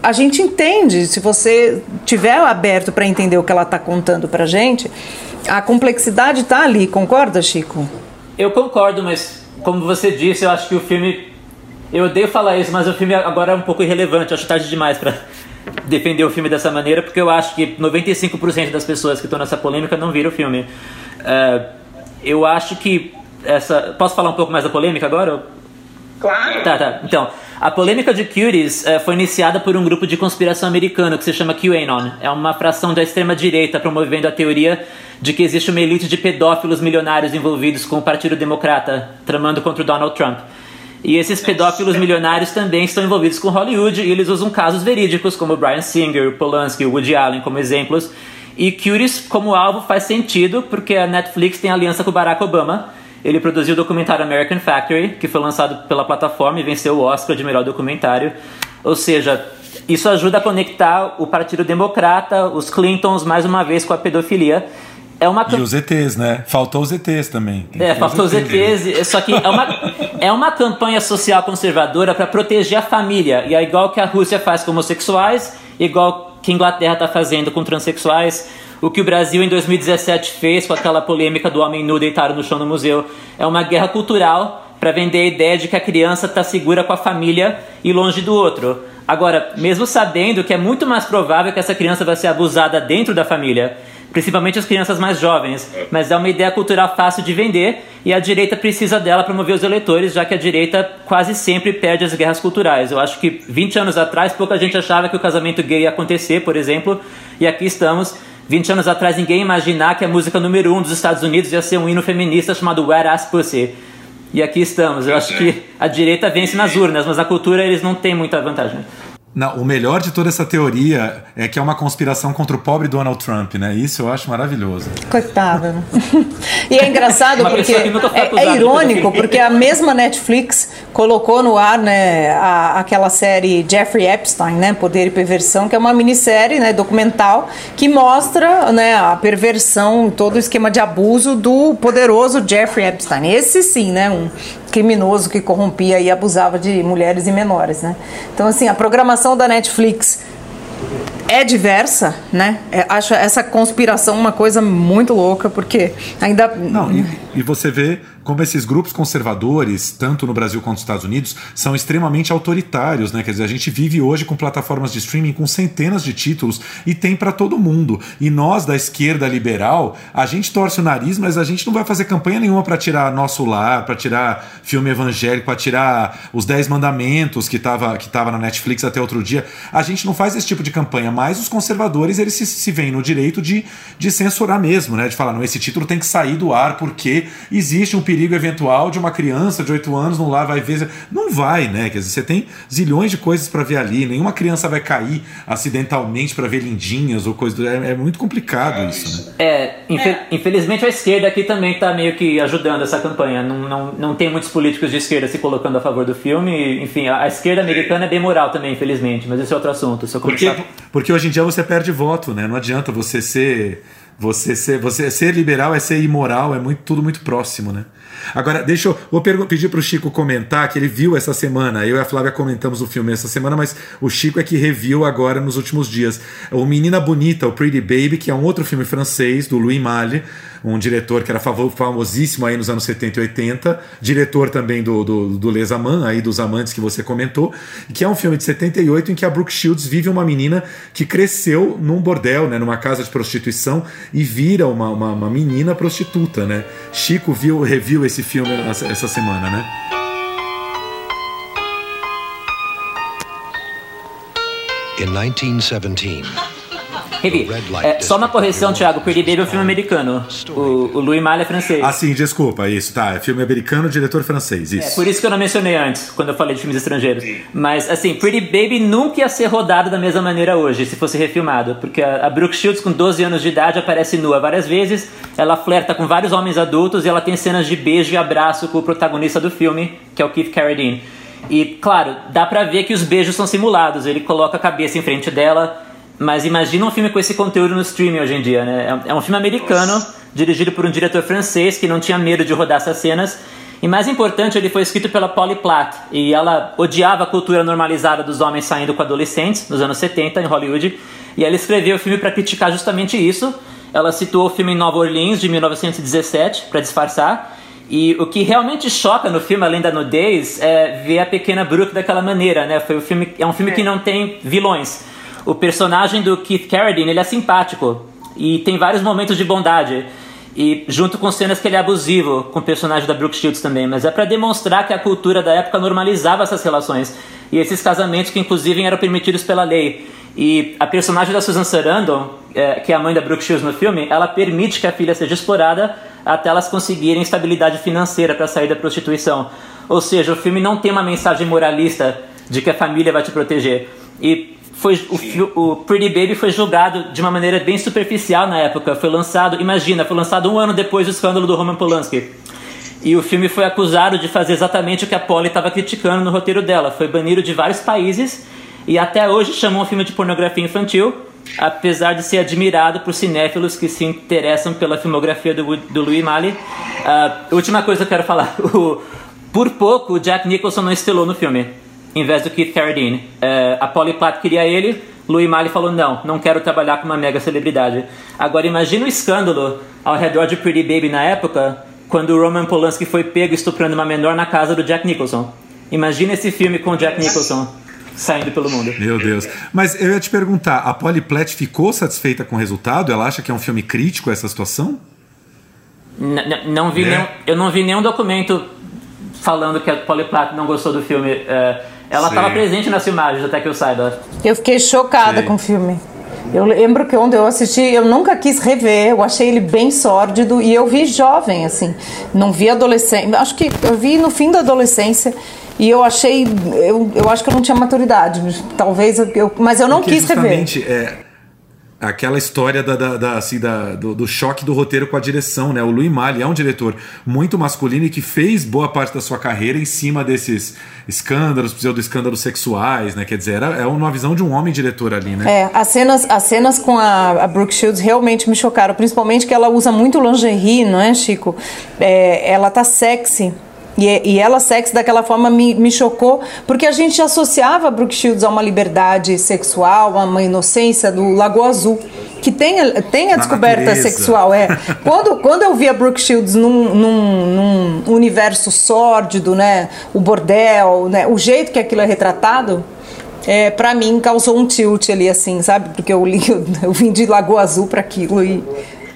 S3: a gente entende, se você tiver aberto para entender o que ela está contando pra gente, a complexidade está ali, concorda, Chico?
S5: Eu concordo, mas como você disse, eu acho que o filme. Eu odeio falar isso, mas o filme agora é um pouco irrelevante. Eu acho tarde demais para defender o filme dessa maneira, porque eu acho que 95% das pessoas que estão nessa polêmica não viram o filme. É, eu acho que essa. Posso falar um pouco mais da polêmica agora?
S6: Claro.
S5: Tá, tá. Então, a polêmica de Cuties eh, foi iniciada por um grupo de conspiração americano que se chama QAnon. É uma fração da extrema-direita promovendo a teoria de que existe uma elite de pedófilos milionários envolvidos com o Partido Democrata, tramando contra o Donald Trump. E esses pedófilos milionários também estão envolvidos com Hollywood e eles usam casos verídicos como Brian Singer, Polanski, Woody Allen como exemplos. E Cuties como alvo faz sentido porque a Netflix tem aliança com Barack Obama ele produziu o documentário American Factory, que foi lançado pela plataforma e venceu o Oscar de melhor documentário. Ou seja, isso ajuda a conectar o Partido Democrata, os Clintons, mais uma vez com a pedofilia. É uma
S4: E os ETs, né? Faltou os ETs também. Tem
S5: é, faltou os ETs, só que é uma, é uma campanha social conservadora para proteger a família. E é igual que a Rússia faz com homossexuais, igual que a Inglaterra está fazendo com transexuais. O que o Brasil em 2017 fez com aquela polêmica do homem nu deitado no chão no museu é uma guerra cultural para vender a ideia de que a criança está segura com a família e longe do outro. Agora, mesmo sabendo que é muito mais provável que essa criança vai ser abusada dentro da família, principalmente as crianças mais jovens, mas é uma ideia cultural fácil de vender e a direita precisa dela para mover os eleitores, já que a direita quase sempre perde as guerras culturais. Eu acho que 20 anos atrás pouca gente achava que o casamento gay ia acontecer, por exemplo, e aqui estamos 20 anos atrás ninguém ia imaginar que a música número um dos Estados Unidos ia ser um hino feminista chamado Wet Ass Pussy. E aqui estamos. Eu acho que a direita vence nas urnas, mas a cultura eles não têm muita vantagem.
S4: Não, o melhor de toda essa teoria é que é uma conspiração contra o pobre Donald Trump, né? Isso eu acho maravilhoso.
S3: Coitado. né? e é engraçado porque é, é irônico porque a mesma Netflix colocou no ar, né, a- aquela série Jeffrey Epstein, né, Poder e Perversão, que é uma minissérie, né, documental que mostra, né, a perversão, todo o esquema de abuso do poderoso Jeffrey Epstein. Esse sim, né, um criminoso que corrompia e abusava de mulheres e menores, né? Então assim, a programação da Netflix é diversa, né? É, acho essa conspiração uma coisa muito louca, porque ainda.
S4: Não, e, e você vê como esses grupos conservadores, tanto no Brasil quanto nos Estados Unidos, são extremamente autoritários, né? Quer dizer, a gente vive hoje com plataformas de streaming com centenas de títulos e tem para todo mundo. E nós da esquerda liberal, a gente torce o nariz, mas a gente não vai fazer campanha nenhuma para tirar nosso lar, para tirar filme evangélico, para tirar os Dez Mandamentos que estava que tava na Netflix até outro dia. A gente não faz esse tipo de campanha, mas os conservadores eles se, se veem no direito de, de censurar mesmo, né? De falar, não, esse título tem que sair do ar porque existe um perigo eventual de uma criança de 8 anos não lá vai ver. Não vai, né? Quer dizer, você tem zilhões de coisas para ver ali, nenhuma criança vai cair acidentalmente para ver lindinhas ou coisa do. É, é muito complicado isso, né?
S5: É, infe- infelizmente a esquerda aqui também está meio que ajudando essa campanha. Não, não, não tem muitos políticos de esquerda se colocando a favor do filme. Enfim, a, a esquerda americana é bem moral também, infelizmente. Mas esse é outro assunto.
S4: Porque,
S5: começar...
S4: porque hoje em dia você perde voto, né? Não adianta você ser. Você ser, você ser liberal é ser imoral, é muito, tudo muito próximo, né? Agora, deixa eu. Vou pedir pro Chico comentar que ele viu essa semana. Eu e a Flávia comentamos o filme essa semana, mas o Chico é que reviu agora nos últimos dias. O Menina Bonita, o Pretty Baby, que é um outro filme francês, do Louis Malle, um diretor que era famosíssimo aí nos anos 70 e 80, diretor também do, do, do Les Amants, aí dos amantes que você comentou, que é um filme de 78 em que a Brooke Shields vive uma menina que cresceu num bordel, né, numa casa de prostituição e vira uma, uma, uma menina prostituta, né? Chico viu, reviu esse filme essa, essa semana, né?
S7: In 1917,
S5: Revi, é, só uma correção, Thiago. Pretty Baby é um filme americano. O, o Louis Malle é francês.
S4: Ah, sim, desculpa, isso, tá. É filme americano, diretor francês,
S5: É
S4: isso.
S5: por isso que eu não mencionei antes, quando eu falei de filmes estrangeiros. Mas, assim, Pretty Baby nunca ia ser rodado da mesma maneira hoje, se fosse refilmado. Porque a, a Brooke Shields, com 12 anos de idade, aparece nua várias vezes. Ela flerta com vários homens adultos e ela tem cenas de beijo e abraço com o protagonista do filme, que é o Keith Carradine. E, claro, dá pra ver que os beijos são simulados. Ele coloca a cabeça em frente dela, Mas imagina um filme com esse conteúdo no streaming hoje em dia, né? É, é um filme americano, Nossa. dirigido por um diretor francês que não tinha medo de rodar essas cenas. E mais importante, ele foi escrito pela Polly Platt. E ela odiava a cultura normalizada dos homens saindo com adolescentes, nos anos 70, em Hollywood. E ela escreveu o filme para criticar justamente isso. Ela situou o filme em Nova Orleans, de 1917, para disfarçar. E o que realmente choca no filme, além da nudez, é ver a pequena Brooke daquela maneira, né? Foi um filme, é um filme que não tem vilões. O personagem do Keith Carradine, ele é simpático e tem vários momentos de bondade. E junto com cenas que ele é abusivo com o personagem da Brooke Shields também, mas é para demonstrar que a cultura da época normalizava essas relações e esses casamentos que inclusive eram permitidos pela lei. E a personagem da Susan Sarandon, é, que é a mãe da Brooke Shields no filme, ela permite que a filha seja explorada até elas conseguirem estabilidade financeira para sair da prostituição. Ou seja, o filme não tem uma mensagem moralista de que a família vai te proteger. E foi o, o, Pretty Baby foi julgado de uma maneira bem superficial na época. Foi lançado, imagina, foi lançado um ano depois do escândalo do Roman Polanski. E o filme foi acusado de fazer exatamente o que a Polly estava criticando no roteiro dela. Foi banido de vários países e até hoje chamam um filme de pornografia infantil, apesar de ser admirado por cinéfilos que se interessam pela filmografia do, do Louis Malle. Uh, última coisa que eu quero falar: o, por pouco o Jack Nicholson não estelou no filme, em vez do Keith Carradine. Uh, a Polly Platt queria ele, Louis Malle falou: não, não quero trabalhar com uma mega celebridade. Agora imagina o escândalo ao redor de Pretty Baby na época, quando o Roman Polanski foi pego estuprando uma menor na casa do Jack Nicholson. Imagina esse filme com o Jack Nicholson saindo pelo mundo.
S4: Meu Deus. Mas eu ia te perguntar, a Polly Platt ficou satisfeita com o resultado? Ela acha que é um filme crítico essa situação?
S5: N não vi é. nenhum, eu não vi nenhum documento falando que a Polly Platt não gostou do filme. É, ela estava presente nas filmagens, até que eu saiba.
S3: Eu fiquei chocada com o filme. Eu lembro que onde eu assisti, eu nunca quis rever, eu achei ele bem sórdido e eu vi jovem, assim, não vi adolescente, acho que eu vi no fim da adolescência e eu achei, eu, eu acho que eu não tinha maturidade, talvez, eu, mas eu não
S4: Porque
S3: quis rever.
S4: É, aquela história da, da, da assim, da, do, do, choque do roteiro com a direção, né? O Louis Malle é um diretor muito masculino e que fez boa parte da sua carreira em cima desses escândalos, pseudo-escândalos sexuais, né? Quer dizer, era, é uma visão de um homem diretor ali, né?
S3: É, as cenas, as cenas com a, a Brooke Shields realmente me chocaram, principalmente que ela usa muito lingerie, não é, Chico? É, ela tá sexy. E, e ela, sexy daquela forma, me, me chocou, porque a gente associava Brooke Shields a uma liberdade sexual, a uma inocência do Lago Azul, que tem, tem a descoberta natureza. sexual. é quando, quando eu vi a Brooke Shields num, num, num universo sórdido, né, o bordel, né, o jeito que aquilo é retratado, é, para mim causou um tilt ali, assim, sabe? Porque eu, li, eu, eu vim de Lagoa Azul para aquilo e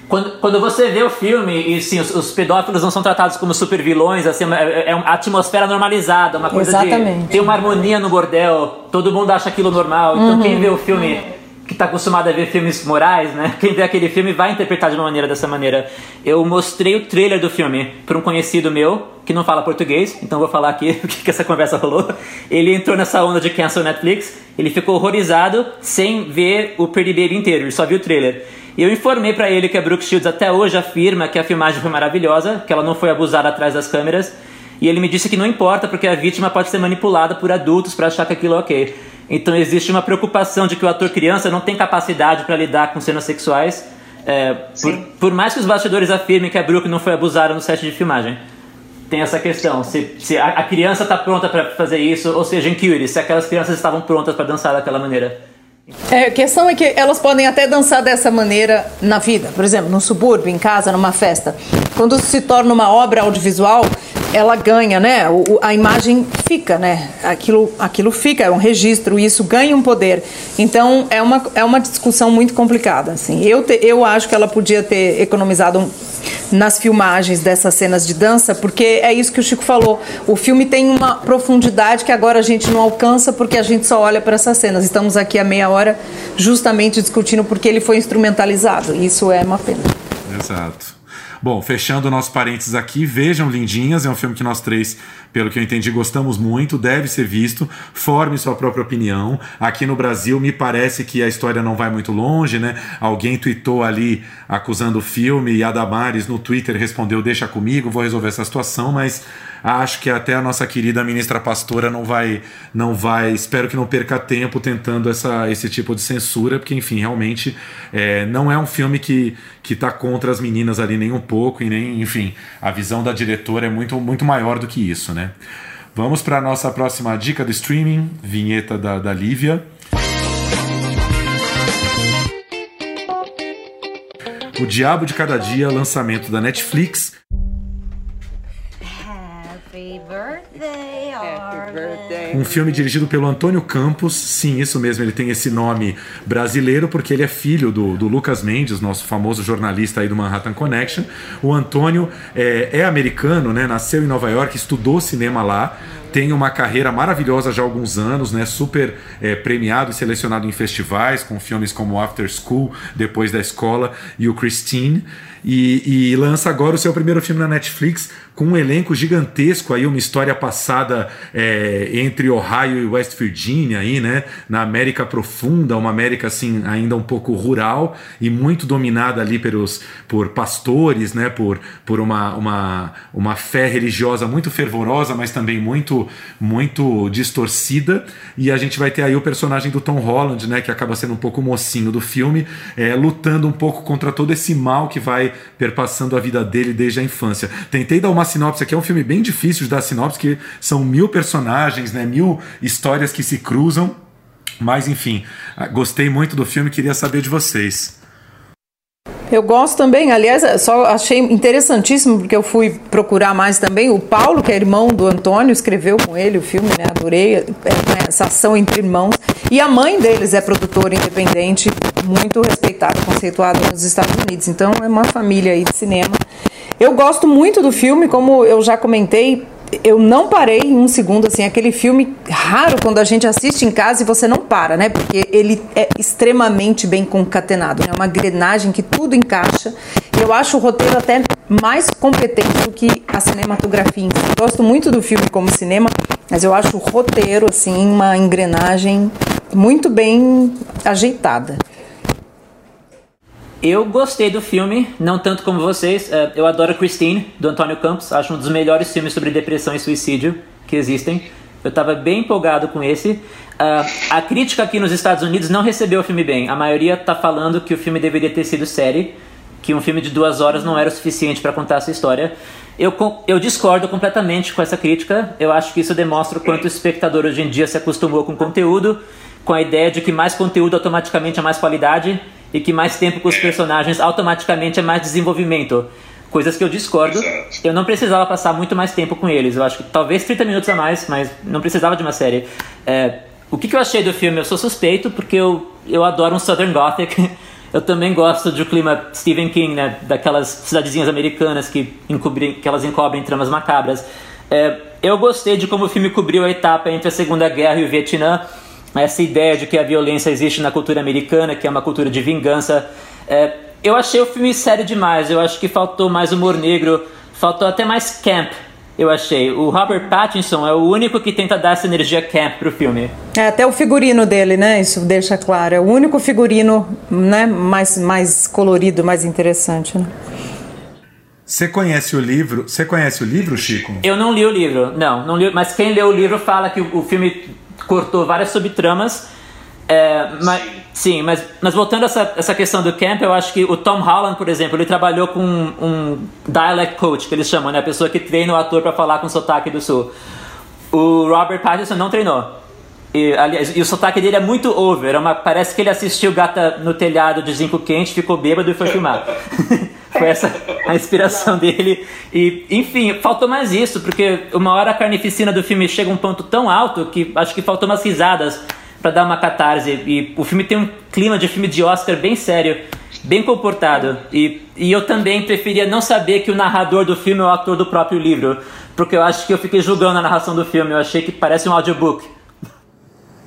S5: quando, quando você vê o filme e sim, os, os pedófilos não são tratados como super vilões, assim, é, é uma atmosfera normalizada, uma coisa
S3: Exatamente.
S5: de. Tem uma harmonia no bordel, todo mundo acha aquilo normal. Então uhum. quem vê o filme que está acostumado a ver filmes morais, né? Quem vê aquele filme vai interpretar de uma maneira dessa maneira. Eu mostrei o trailer do filme para um conhecido meu que não fala português, então vou falar aqui o que, que essa conversa rolou. Ele entrou nessa onda de cancel Netflix, ele ficou horrorizado sem ver o Pretty Baby inteiro, ele só viu o trailer. E eu informei para ele que a Brooke Shields até hoje afirma que a filmagem foi maravilhosa, que ela não foi abusada atrás das câmeras. E ele me disse que não importa porque a vítima pode ser manipulada por adultos para achar que aquilo é ok. Então existe uma preocupação de que o ator criança não tem capacidade para lidar com cenas sexuais. É, por, por, mais que os bastidores afirmem que a Brooke não foi abusada no set de filmagem. Tem essa questão, se, se a, a criança está pronta para fazer isso, ou seja, em Curie, se aquelas crianças estavam prontas para dançar daquela maneira.
S3: É, a questão é que elas podem até dançar dessa maneira na vida, por exemplo, no subúrbio, em casa, numa festa. Quando se torna uma obra audiovisual, ela ganha, né? O, a imagem fica, né? Aquilo, aquilo fica, é um registro, isso ganha um poder. Então é uma, é uma discussão muito complicada. Assim. Eu, te, eu acho que ela podia ter economizado nas filmagens dessas cenas de dança, porque é isso que o Chico falou. O filme tem uma profundidade que agora a gente não alcança porque a gente só olha para essas cenas. Estamos aqui a meia hora justamente discutindo porque ele foi instrumentalizado. Isso é uma pena.
S4: Exato. Bom, fechando o nosso parênteses aqui, vejam Lindinhas, é um filme que nós três, pelo que eu entendi, gostamos muito, deve ser visto, forme sua própria opinião. Aqui no Brasil, me parece que a história não vai muito longe, né? Alguém tweetou ali acusando o filme e a Damares no Twitter respondeu: Deixa comigo, vou resolver essa situação, mas acho que até a nossa querida ministra pastora não vai, não vai, espero que não perca tempo tentando essa, esse tipo de censura, porque enfim, realmente é, não é um filme que que tá contra as meninas ali nem um pouco e nem, enfim, a visão da diretora é muito muito maior do que isso, né? Vamos para nossa próxima dica do streaming, vinheta da, da Lívia. O Diabo de Cada Dia, lançamento da Netflix.
S1: Happy birthday, Arlen.
S4: Um filme dirigido pelo Antônio Campos. Sim, isso mesmo, ele tem esse nome brasileiro porque ele é filho do, do Lucas Mendes, nosso famoso jornalista aí do Manhattan Connection. O Antônio é, é americano, né? Nasceu em Nova York, estudou cinema lá tem uma carreira maravilhosa já há alguns anos, né? Super é, premiado e selecionado em festivais, com filmes como After School, Depois da Escola e o Christine. E, e lança agora o seu primeiro filme na Netflix com um elenco gigantesco aí, uma história passada é, entre Ohio e West Virginia aí, né? Na América profunda, uma América assim ainda um pouco rural e muito dominada ali pelos por pastores, né? Por, por uma, uma, uma fé religiosa muito fervorosa, mas também muito muito distorcida. E a gente vai ter aí o personagem do Tom Holland, né? Que acaba sendo um pouco o mocinho do filme, é, lutando um pouco contra todo esse mal que vai perpassando a vida dele desde a infância. Tentei dar uma sinopse aqui, é um filme bem difícil de dar sinopse, que são mil personagens, né, mil histórias que se cruzam. Mas enfim, gostei muito do filme, queria saber de vocês.
S3: Eu gosto também, aliás, só achei interessantíssimo porque eu fui procurar mais também. O Paulo, que é irmão do Antônio, escreveu com ele o filme, né? Adorei é, né, essa ação entre irmãos. E a mãe deles é produtora independente, muito respeitada, conceituada nos Estados Unidos. Então é uma família aí de cinema. Eu gosto muito do filme, como eu já comentei, eu não parei um segundo, assim, aquele filme raro quando a gente assiste em casa e você não para, né? Porque ele é extremamente bem concatenado, né? Uma engrenagem que tudo encaixa. Eu acho o roteiro até mais competente do que a cinematografia. Gosto muito do filme como cinema, mas eu acho o roteiro, assim, uma engrenagem muito bem ajeitada.
S5: Eu gostei do filme, não tanto como vocês. É, Eu adoro Christine, do Antônio Campos. Acho um dos melhores filmes sobre depressão e suicídio que existem. Eu estava bem empolgado com esse. Ah, a crítica aqui nos Estados Unidos não recebeu o filme bem. A maioria está falando que o filme deveria ter sido série, que um filme de duas horas não era o suficiente para contar essa história. Eu, eu discordo completamente com essa crítica. Eu acho que isso demonstra o quanto o espectador hoje em dia se acostumou com conteúdo, com a ideia de que mais conteúdo automaticamente é mais qualidade e que mais tempo com os personagens automaticamente é mais desenvolvimento. Coisas que eu discordo. Eu não precisava passar muito mais tempo com eles. Eu acho que talvez 30 minutos a mais, mas não precisava de uma série. É, o que, que eu achei do filme? Eu sou suspeito porque eu, eu adoro um Southern Gothic. Eu também gosto do clima Stephen King, né? Daquelas cidadezinhas americanas que, encobrem, que elas encobrem tramas macabras. É, eu gostei de como o filme cobriu a etapa entre a Segunda Guerra e o Vietnã. Essa ideia de que a violência existe na cultura americana, que é uma cultura de vingança. É, eu achei o filme sério demais. Eu acho que faltou mais humor negro, faltou até mais camp. Eu achei. O Robert Pattinson é o único que tenta dar essa energia camp pro filme.
S3: É, até o figurino dele, né? Isso deixa claro. É o único figurino né, mais, mais colorido, mais interessante, né?
S4: Você conhece o livro? Você conhece o livro, Chico?
S5: Eu não li o livro, não, não li, mas quem leu o livro fala que o, o filme cortou várias subtramas. É, mas, sim, mas, mas voltando a essa, essa questão do camp, eu acho que o Tom Holland, por exemplo, ele trabalhou com um, um dialect coach, que eles chamam, né? A pessoa que treina o ator para falar com sotaque do sul. O Robert Pattinson não treinou. E, aliás, e o sotaque dele é muito over. É uma, parece que ele assistiu Gata no Telhado de Zinco Quente, ficou bêbado e foi filmar. Foi essa a inspiração dele. E, enfim, faltou mais isso, porque uma hora a carnificina do filme chega a um ponto tão alto que acho que faltou umas risadas para dar uma catarse. E o filme tem um clima de filme de Oscar bem sério, bem comportado. E, e eu também preferia não saber que o narrador do filme é o ator do próprio livro, porque eu acho que eu fiquei julgando a narração do filme. Eu achei que parece um audiobook.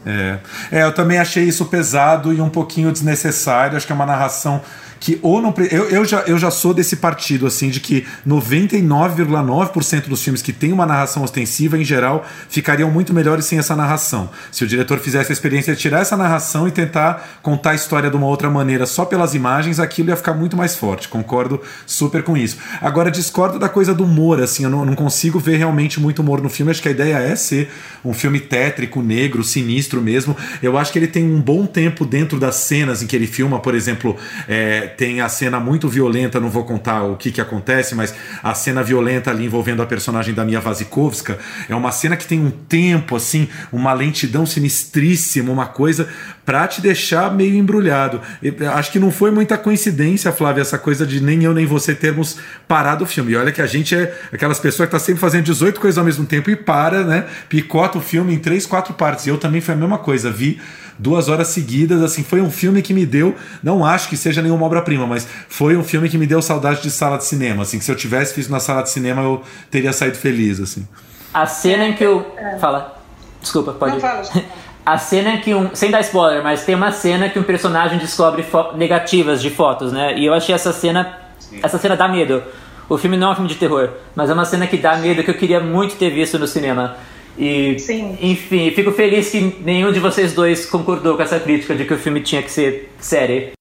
S4: É. é, eu também achei isso pesado e um pouquinho desnecessário. Acho que é uma narração que ou não. Eu, eu, já, eu já sou desse partido, assim, de que 99,9% dos filmes que tem uma narração ostensiva, em geral, ficariam muito melhores sem essa narração. Se o diretor fizesse a experiência de tirar essa narração e tentar contar a história de uma outra maneira só pelas imagens, aquilo ia ficar muito mais forte. Concordo super com isso. Agora, discordo da coisa do humor, assim, eu não, não consigo ver realmente muito humor no filme. Acho que a ideia é ser um filme tétrico, negro, sinistro mesmo. Eu acho que ele tem um bom tempo dentro das cenas em que ele filma, por exemplo, é, tem a cena muito violenta, não vou contar o que, que acontece, mas a cena violenta ali envolvendo a personagem da Mia Wasikowska é uma cena que tem um tempo, assim, uma lentidão sinistríssima, uma coisa pra te deixar meio embrulhado. E, acho que não foi muita coincidência, Flávia, essa coisa de nem eu nem você termos parado o filme. E olha que a gente é aquelas pessoas que tá sempre fazendo 18 coisas ao mesmo tempo e para, né? Picota o filme em três, quatro partes. E eu também foi a mesma coisa, vi duas horas seguidas, assim, foi um filme que me deu, não acho que seja nenhuma obra-prima, mas foi um filme que me deu saudade de sala de cinema, assim, que se eu tivesse visto na sala de cinema eu teria saído feliz, assim.
S5: A cena em que o. Fala. Desculpa, pode.
S6: Não, fala.
S5: A cena em que um. Sem dar spoiler, mas tem uma cena que um personagem descobre fo- negativas de fotos, né? E eu achei essa cena. Essa cena dá medo. O filme não é um filme de terror, mas é uma cena que dá medo que eu queria muito ter visto no cinema. E,
S6: Sim.
S5: enfim, fico feliz que nenhum de vocês dois concordou com essa crítica de que o filme tinha que ser série.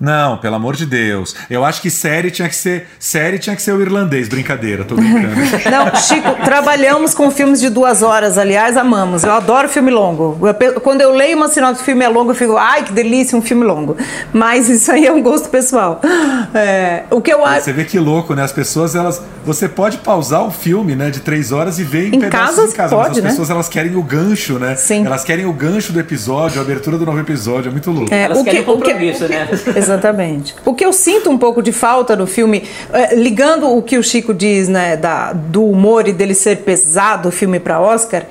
S4: Não, pelo amor de Deus. Eu acho que série tinha que ser. Série tinha que ser o irlandês, brincadeira, tô brincando.
S3: Não, Chico, trabalhamos com filmes de duas horas, aliás, amamos. Eu adoro filme longo. Eu Quando eu leio uma sinopse de filme é longo, eu fico, ai, que delícia, um filme longo. Mas isso aí é um gosto pessoal. É, o que eu acho.
S4: Você vê que louco, né? As pessoas, elas. Você pode pausar o filme, né, de três horas e ver em,
S3: Em
S4: pedaços
S3: casa
S4: em casa. mas
S3: pode,
S4: as
S3: né?
S4: pessoas elas querem o gancho, né?
S3: Sim.
S4: Elas querem o gancho do episódio, a abertura do novo episódio. É muito louco.
S3: É,
S5: Elas
S3: o
S5: querem
S3: que- o que-
S5: compromisso, né?
S3: Exatamente. O que eu sinto um pouco de falta no filme, eh, ligando o que o Chico diz, né, da, do humor e dele ser pesado, o filme para Oscar,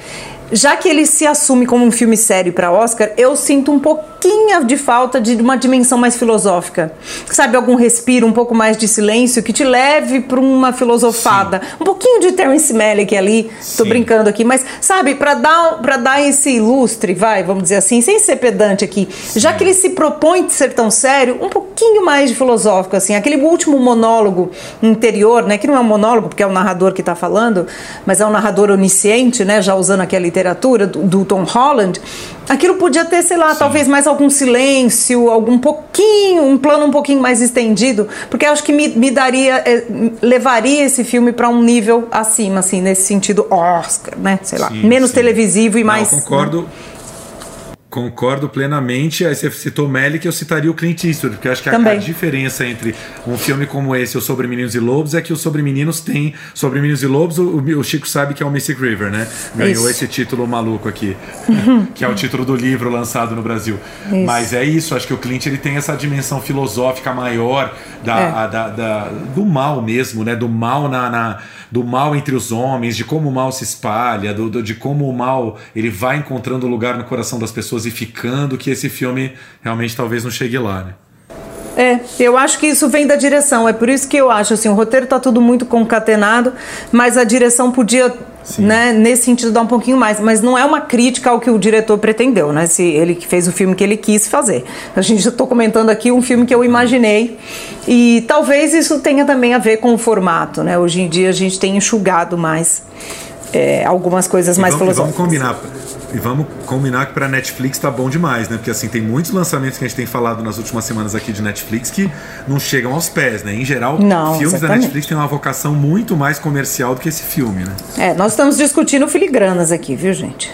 S3: já que ele se assume como um filme sério para Oscar, eu sinto um pouquinho de falta de uma dimensão mais filosófica. Sabe, algum respiro, um pouco mais de silêncio que te leve para uma filosofada. Um pouquinho de Terence Malick ali, tô
S4: Sim.
S3: brincando aqui, mas sabe, para dar para dar esse ilustre, vai, vamos dizer assim, sem ser pedante aqui, já que ele se propõe de ser tão sério, um pouquinho mais de filosófico assim, aquele último monólogo interior, né, que não é um monólogo porque é o narrador que está falando, mas é um narrador onisciente, né, já usando aqui a literatura do, do Tom Holland. Aquilo podia ter, sei lá, talvez mais algum silêncio, algum pouquinho, um plano um pouquinho mais estendido, porque eu acho que me, me daria, eh, levaria esse filme para um nível acima, assim, nesse sentido Oscar, né? Sei lá,
S4: Sim,
S3: menos
S4: sim.
S3: televisivo e
S4: Não,
S3: mais.
S4: concordo. Concordo plenamente. Aí você citou Melick, eu citaria o Clint Eastwood, porque eu acho que a, a diferença entre um filme como esse o Sobre Meninos e Lobos é que o Sobre Meninos tem. Sobre Meninos e Lobos, o, o Chico sabe que é o Mystic River, né? Ganhou
S3: Isso.
S4: esse título maluco aqui, que é o título do livro lançado no Brasil. Mas é isso, acho que o Clint ele tem essa dimensão filosófica maior da,
S3: É.
S4: a- da- da- do mal mesmo, né? Do mal na, na- do mal entre os homens, de como o mal se espalha, do, do- de como o mal ele vai encontrando lugar no coração das pessoas e ficando, que esse filme realmente talvez não chegue lá, né?
S3: É, eu acho que isso vem da direção. É por isso que eu acho assim, o roteiro tá tudo muito concatenado, mas a direção podia, né, nesse sentido dar um pouquinho mais, mas não é uma crítica ao que o diretor pretendeu, né? Se ele que fez o filme que ele quis fazer. A gente já tô comentando aqui um filme que eu imaginei e talvez isso tenha também a ver com o formato, né? Hoje em dia a gente tem enxugado mais é, algumas coisas mais
S4: e vamos, e vamos
S3: filosóficas.
S4: combinar. E vamos combinar que pra Netflix tá bom demais, né? Porque assim, tem muitos lançamentos que a gente tem falado nas últimas semanas aqui de Netflix que não chegam aos pés, né? Em geral,
S3: Não,
S4: filmes da
S3: exatamente.
S4: Netflix têm uma vocação muito mais comercial do que esse filme, né?
S3: É, nós estamos discutindo filigranas aqui, viu, gente?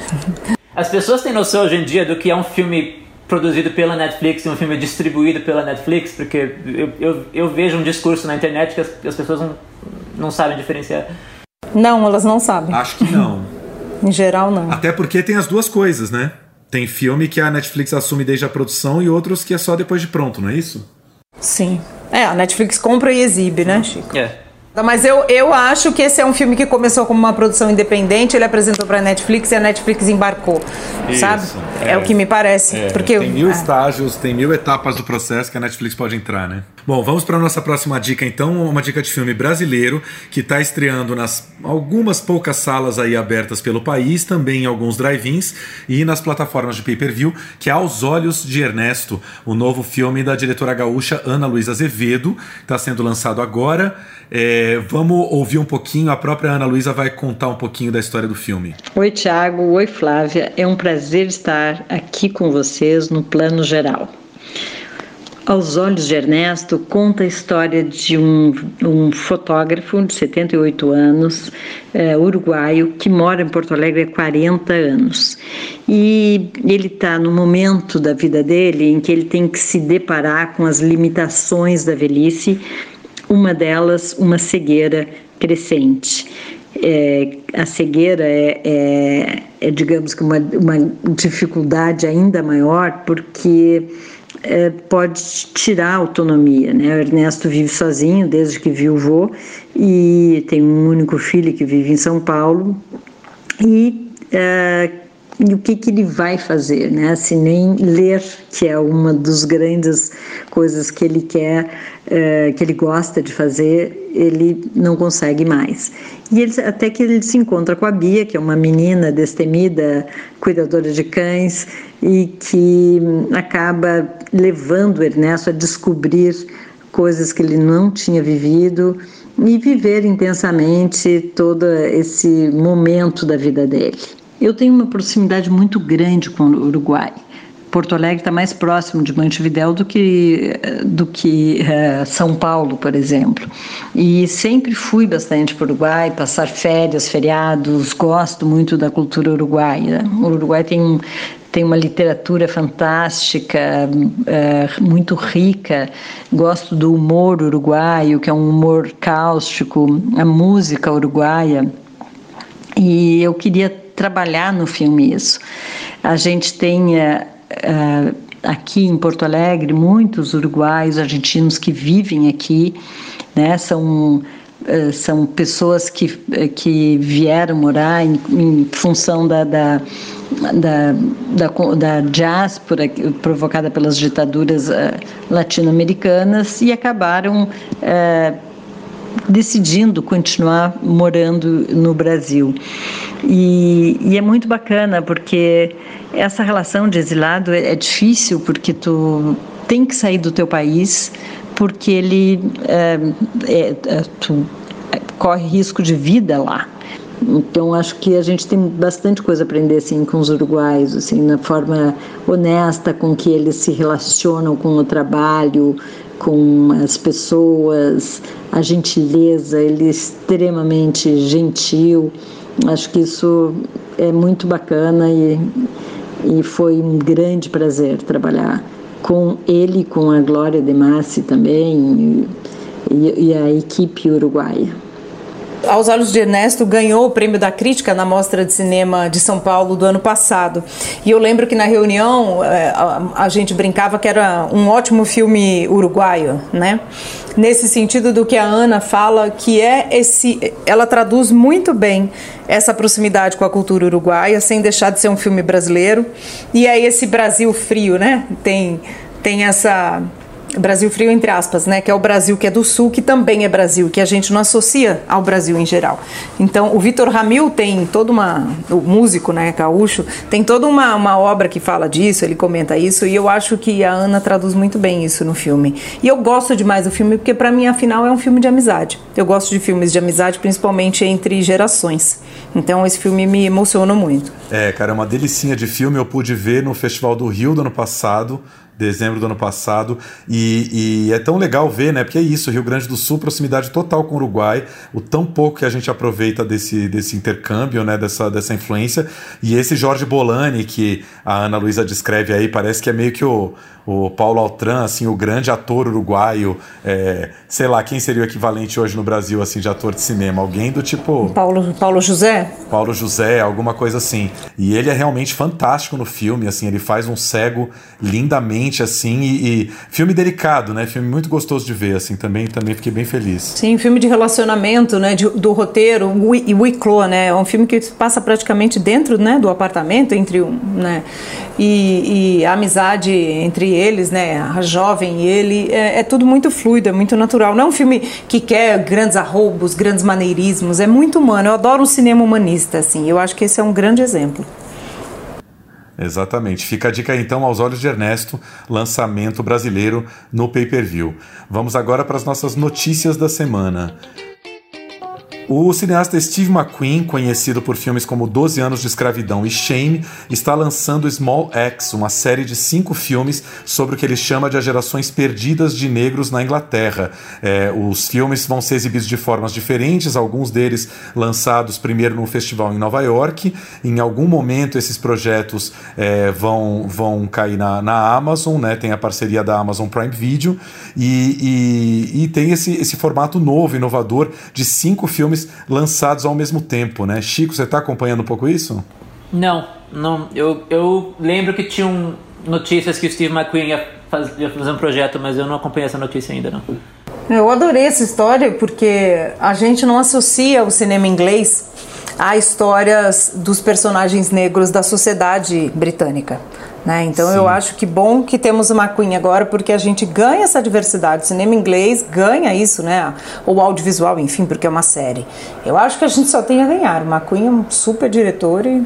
S5: As pessoas têm noção hoje em dia do que é um filme produzido pela Netflix e um filme distribuído pela Netflix, porque eu, eu, eu vejo um discurso na internet que as, as pessoas não, não sabem diferenciar.
S3: Não, elas não sabem.
S4: Acho que não.
S3: Em geral, não.
S4: Até porque tem as duas coisas, né? Tem filme que a Netflix assume desde a produção e outros que é só depois de pronto, não é isso?
S3: Sim. É, a Netflix compra e exibe, né, Chico?
S5: É.
S3: Mas eu, eu acho que esse é um filme que começou como uma produção independente, ele apresentou para a Netflix e a Netflix embarcou,
S4: Isso,
S3: sabe? É,
S4: é.
S3: o que me parece.
S4: É,
S3: porque
S4: tem mil
S3: ah,
S4: estágios, tem mil etapas do processo que a Netflix pode entrar, né? Bom, vamos para nossa próxima dica, então, uma dica de filme brasileiro que está estreando nas algumas poucas salas aí abertas pelo país, também em alguns drive-ins e nas plataformas de pay-per-view, que é Aos Olhos de Ernesto, o novo filme da diretora gaúcha Ana Luísa Azevedo, está sendo lançado agora. É, vamos ouvir um pouquinho, a própria Ana Luísa vai contar um pouquinho da história do filme.
S6: Oi, Tiago. Oi, Flávia. É um prazer estar aqui com vocês no plano geral. Aos Olhos de Ernesto conta a história de um, um fotógrafo de 78 anos, eh, uruguaio, que mora em Porto Alegre há 40 anos. E ele está no momento da vida dele em que ele tem que se deparar com as limitações da velhice, uma delas, uma cegueira crescente. É, a cegueira é, é, é, digamos que, uma, uma dificuldade ainda maior, porque é, pode tirar a autonomia. Né? O Ernesto vive sozinho desde que viu e tem um único filho que vive em São Paulo. E, é, e o que, que ele vai fazer? Né? Se nem ler, que é uma das grandes coisas que ele quer, é, que ele gosta de fazer, ele não consegue mais. E ele, até que ele se encontra com a Bia, que é uma menina destemida, cuidadora de cães, e que acaba levando Ernesto a descobrir coisas que ele não tinha vivido e viver intensamente todo esse momento da vida dele. Eu tenho uma proximidade muito grande com o Uruguai. Porto Alegre está mais próximo de Montevidéu do que, do que uh, São Paulo, por exemplo. E sempre fui bastante para o Uruguai, passar férias, feriados, gosto muito da cultura uruguaia. O Uruguai tem, tem uma literatura fantástica, uh, muito rica. Gosto do humor uruguaio, que é um humor cáustico, a música uruguaia. E eu queria trabalhar no filme isso. A gente tem uh, aqui em Porto Alegre muitos uruguaios, argentinos que vivem aqui, né? São uh, são pessoas que, que vieram morar em, em função da, da da, da, da diáspora provocada pelas ditaduras latino-americanas e acabaram decidindo continuar morando no Brasil. E, e, é muito bacana porque essa relação de exilado é, é, difícil porque tu tem que sair do teu país porque ele é, é, é tu corre risco de vida lá. Então acho que a gente tem bastante coisa a aprender assim com os uruguaios, assim na forma honesta com que eles se relacionam com o trabalho, com as pessoas, a gentileza, ele é extremamente gentil. Acho que isso é muito bacana e, e foi um grande prazer trabalhar com ele, com a Glória de Massi também e, e a equipe uruguaia.
S3: Aos Olhos de Ernesto ganhou o prêmio da crítica na Mostra de Cinema de São Paulo do ano passado. E eu lembro que na reunião eh, a, gente brincava que era um ótimo filme uruguaio, né? Nesse sentido do que a Ana fala, que é esse. Ela traduz muito bem essa proximidade com a cultura uruguaia, sem deixar de ser um filme brasileiro. E é esse Brasil frio, né? Tem, tem essa Brasil frio entre aspas, né, que é o Brasil que é do sul, que também é Brasil, que a gente não associa ao Brasil em geral. Então, o Vitor Ramil tem toda uma, o músico, né, gaúcho, tem toda uma, uma obra que fala disso, ele comenta isso, e eu acho que a Ana traduz muito bem isso no filme. E eu gosto demais do filme porque para mim afinal é um filme de amizade. Eu gosto de filmes de amizade, principalmente entre gerações. Então, esse filme me emociona muito.
S4: É, cara, é uma delicinha de filme, eu pude ver no Festival do Rio do ano passado dezembro do ano passado. E, e, é tão legal ver, né? Porque é isso, Rio Grande do Sul, proximidade total com o Uruguai, o tão pouco que a gente aproveita desse, desse intercâmbio, né? Dessa, dessa influência. E esse Jorge Bolani, que a Ana Luísa descreve aí, parece que é meio que o, o Paulo Altran, assim, o grande ator uruguaio. É, sei lá, quem seria o equivalente hoje no Brasil, assim, de ator de cinema? Alguém do tipo.
S3: Paulo, Paulo José?
S4: Paulo José, alguma coisa assim. E ele é realmente fantástico no filme, assim, ele faz um cego lindamente assim, e, e filme delicado, né? Filme muito gostoso de ver, assim, também, também fiquei bem feliz.
S3: Sim, filme de relacionamento, né, de- do roteiro, e o Iclô, né, é um filme que passa praticamente dentro, né, do apartamento entre um, né, e, e a amizade entre eles, né, a jovem e ele, é, é tudo muito fluido, é muito natural. Não é um filme que quer grandes arroubos, grandes maneirismos, é muito humano. Eu adoro um cinema humanista, assim. Eu acho que esse é um grande exemplo.
S4: Exatamente. Fica a dica então aos olhos de Ernesto, lançamento brasileiro no pay-per-view. Vamos agora para as nossas notícias da semana. O cineasta Steve McQueen, conhecido por filmes como 12 Anos de Escravidão e Shame, está lançando Small Axe, uma série de cinco filmes sobre o que ele chama de as gerações perdidas de negros na Inglaterra. É, os filmes vão ser exibidos de formas diferentes, alguns deles lançados primeiro no festival em Nova York. Em algum momento esses projetos é, vão, vão cair na, na Amazon, né? tem a parceria da Amazon Prime Video, e, e, e tem esse, esse formato novo, inovador, de cinco filmes lançados ao mesmo tempo, né? Chico, você está acompanhando um pouco isso?
S5: Não, não. Eu, eu lembro que tinham notícias que o Steve McQueen ia, faz, ia fazer um projeto, mas eu não acompanhei essa notícia ainda, não.
S3: Eu adorei essa história porque a gente não associa o cinema inglês a histórias dos personagens negros da sociedade britânica. Né? Então eu acho que bom que temos o McQueen agora porque a gente ganha essa diversidade. O cinema inglês ganha isso, né? Ou audiovisual, enfim, porque é uma série. Eu acho que a gente só tem a ganhar. O McQueen é um super diretor e